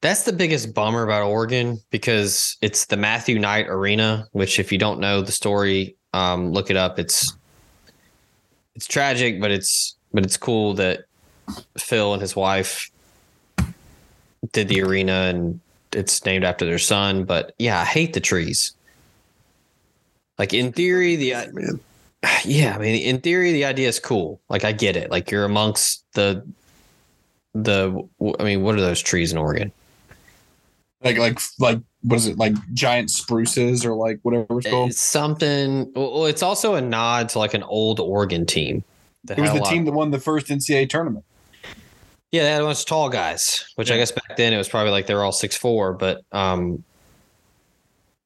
That's the biggest bummer about Oregon because it's the Matthew Knight Arena, which if you don't know the story, um, look it up. It's it's tragic, but it's but it's cool that Phil and his wife did the arena and it's named after their son. But yeah, I hate the trees. Like in theory, the Man, yeah, I mean, in theory, the idea is cool. Like, I get it. Like, you're amongst the the. I mean, what are those trees in Oregon? Like like like what is it? Like giant spruces or like whatever it's called. It's something. Well, it's also a nod to like an old Oregon team. It was the team that won the first NCAA tournament. Yeah, they had a bunch of tall guys, which I guess back then it was probably like they were all six four. But um,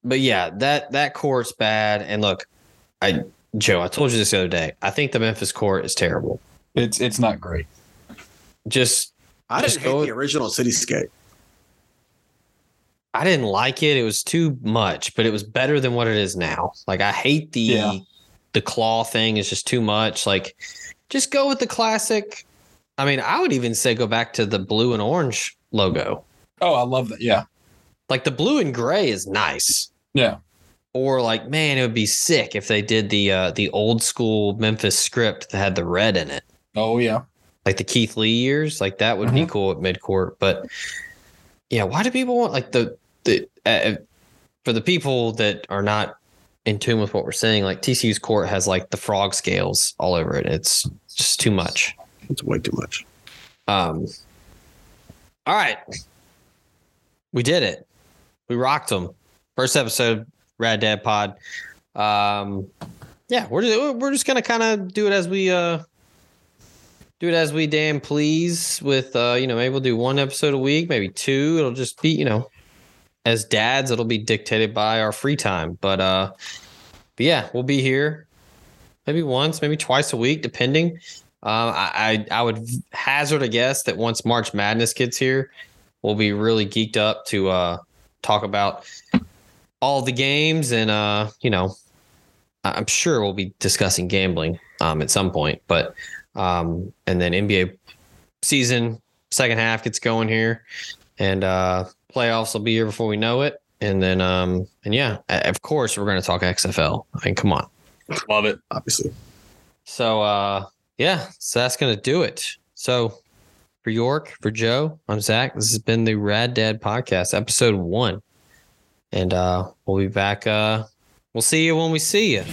but yeah, that that court's bad. And look, I Joe, I told you this the other day. I think the Memphis court is terrible. It's it's not great. Just I Just didn't hate go- the original cityscape. I didn't like it. It was too much, but it was better than what it is now. Like I hate the Yeah. the claw thing It's just too much. Like just go with the classic. I mean, I would even say go back to the blue and orange logo. Oh, I love that. Yeah. Like the blue and gray is nice. Yeah. Or like, man, it would be sick if they did the uh the old school Memphis script that had the red in it. Oh yeah. Like the Keith Lee years, like that would be Mhm. cool at midcourt. But yeah, why do people want like the the uh, for the people that are not in tune with what we're saying? Like TCU's court has like the frog scales all over it. It's just too much. It's way too much. Um. All right, we did it. We rocked them. First episode Rad Dad Pod. Um, yeah, we're just, we're just gonna kind of do it as we uh do it as we damn please. With uh, you know, maybe we'll do one episode a week, maybe two. It'll just be you know, as dads, it'll be dictated by our free time. But uh, but yeah, we'll be here maybe once, maybe twice a week, depending. Um, I, I I would hazard a guess that once March Madness gets here, we'll be really geeked up to uh talk about all the games and uh you know I'm sure we'll be discussing gambling um at some point, but um and then NBA season second half gets going here and uh playoffs will be here before we know it and then um and yeah of course we're going to talk XFL. I mean come on. Love it. Obviously. So uh yeah, so that's gonna do it. So for York, for Joe, I'm Zach. This has been the Rad Dad Podcast, episode one. And uh we'll be back uh we'll see you when we see you.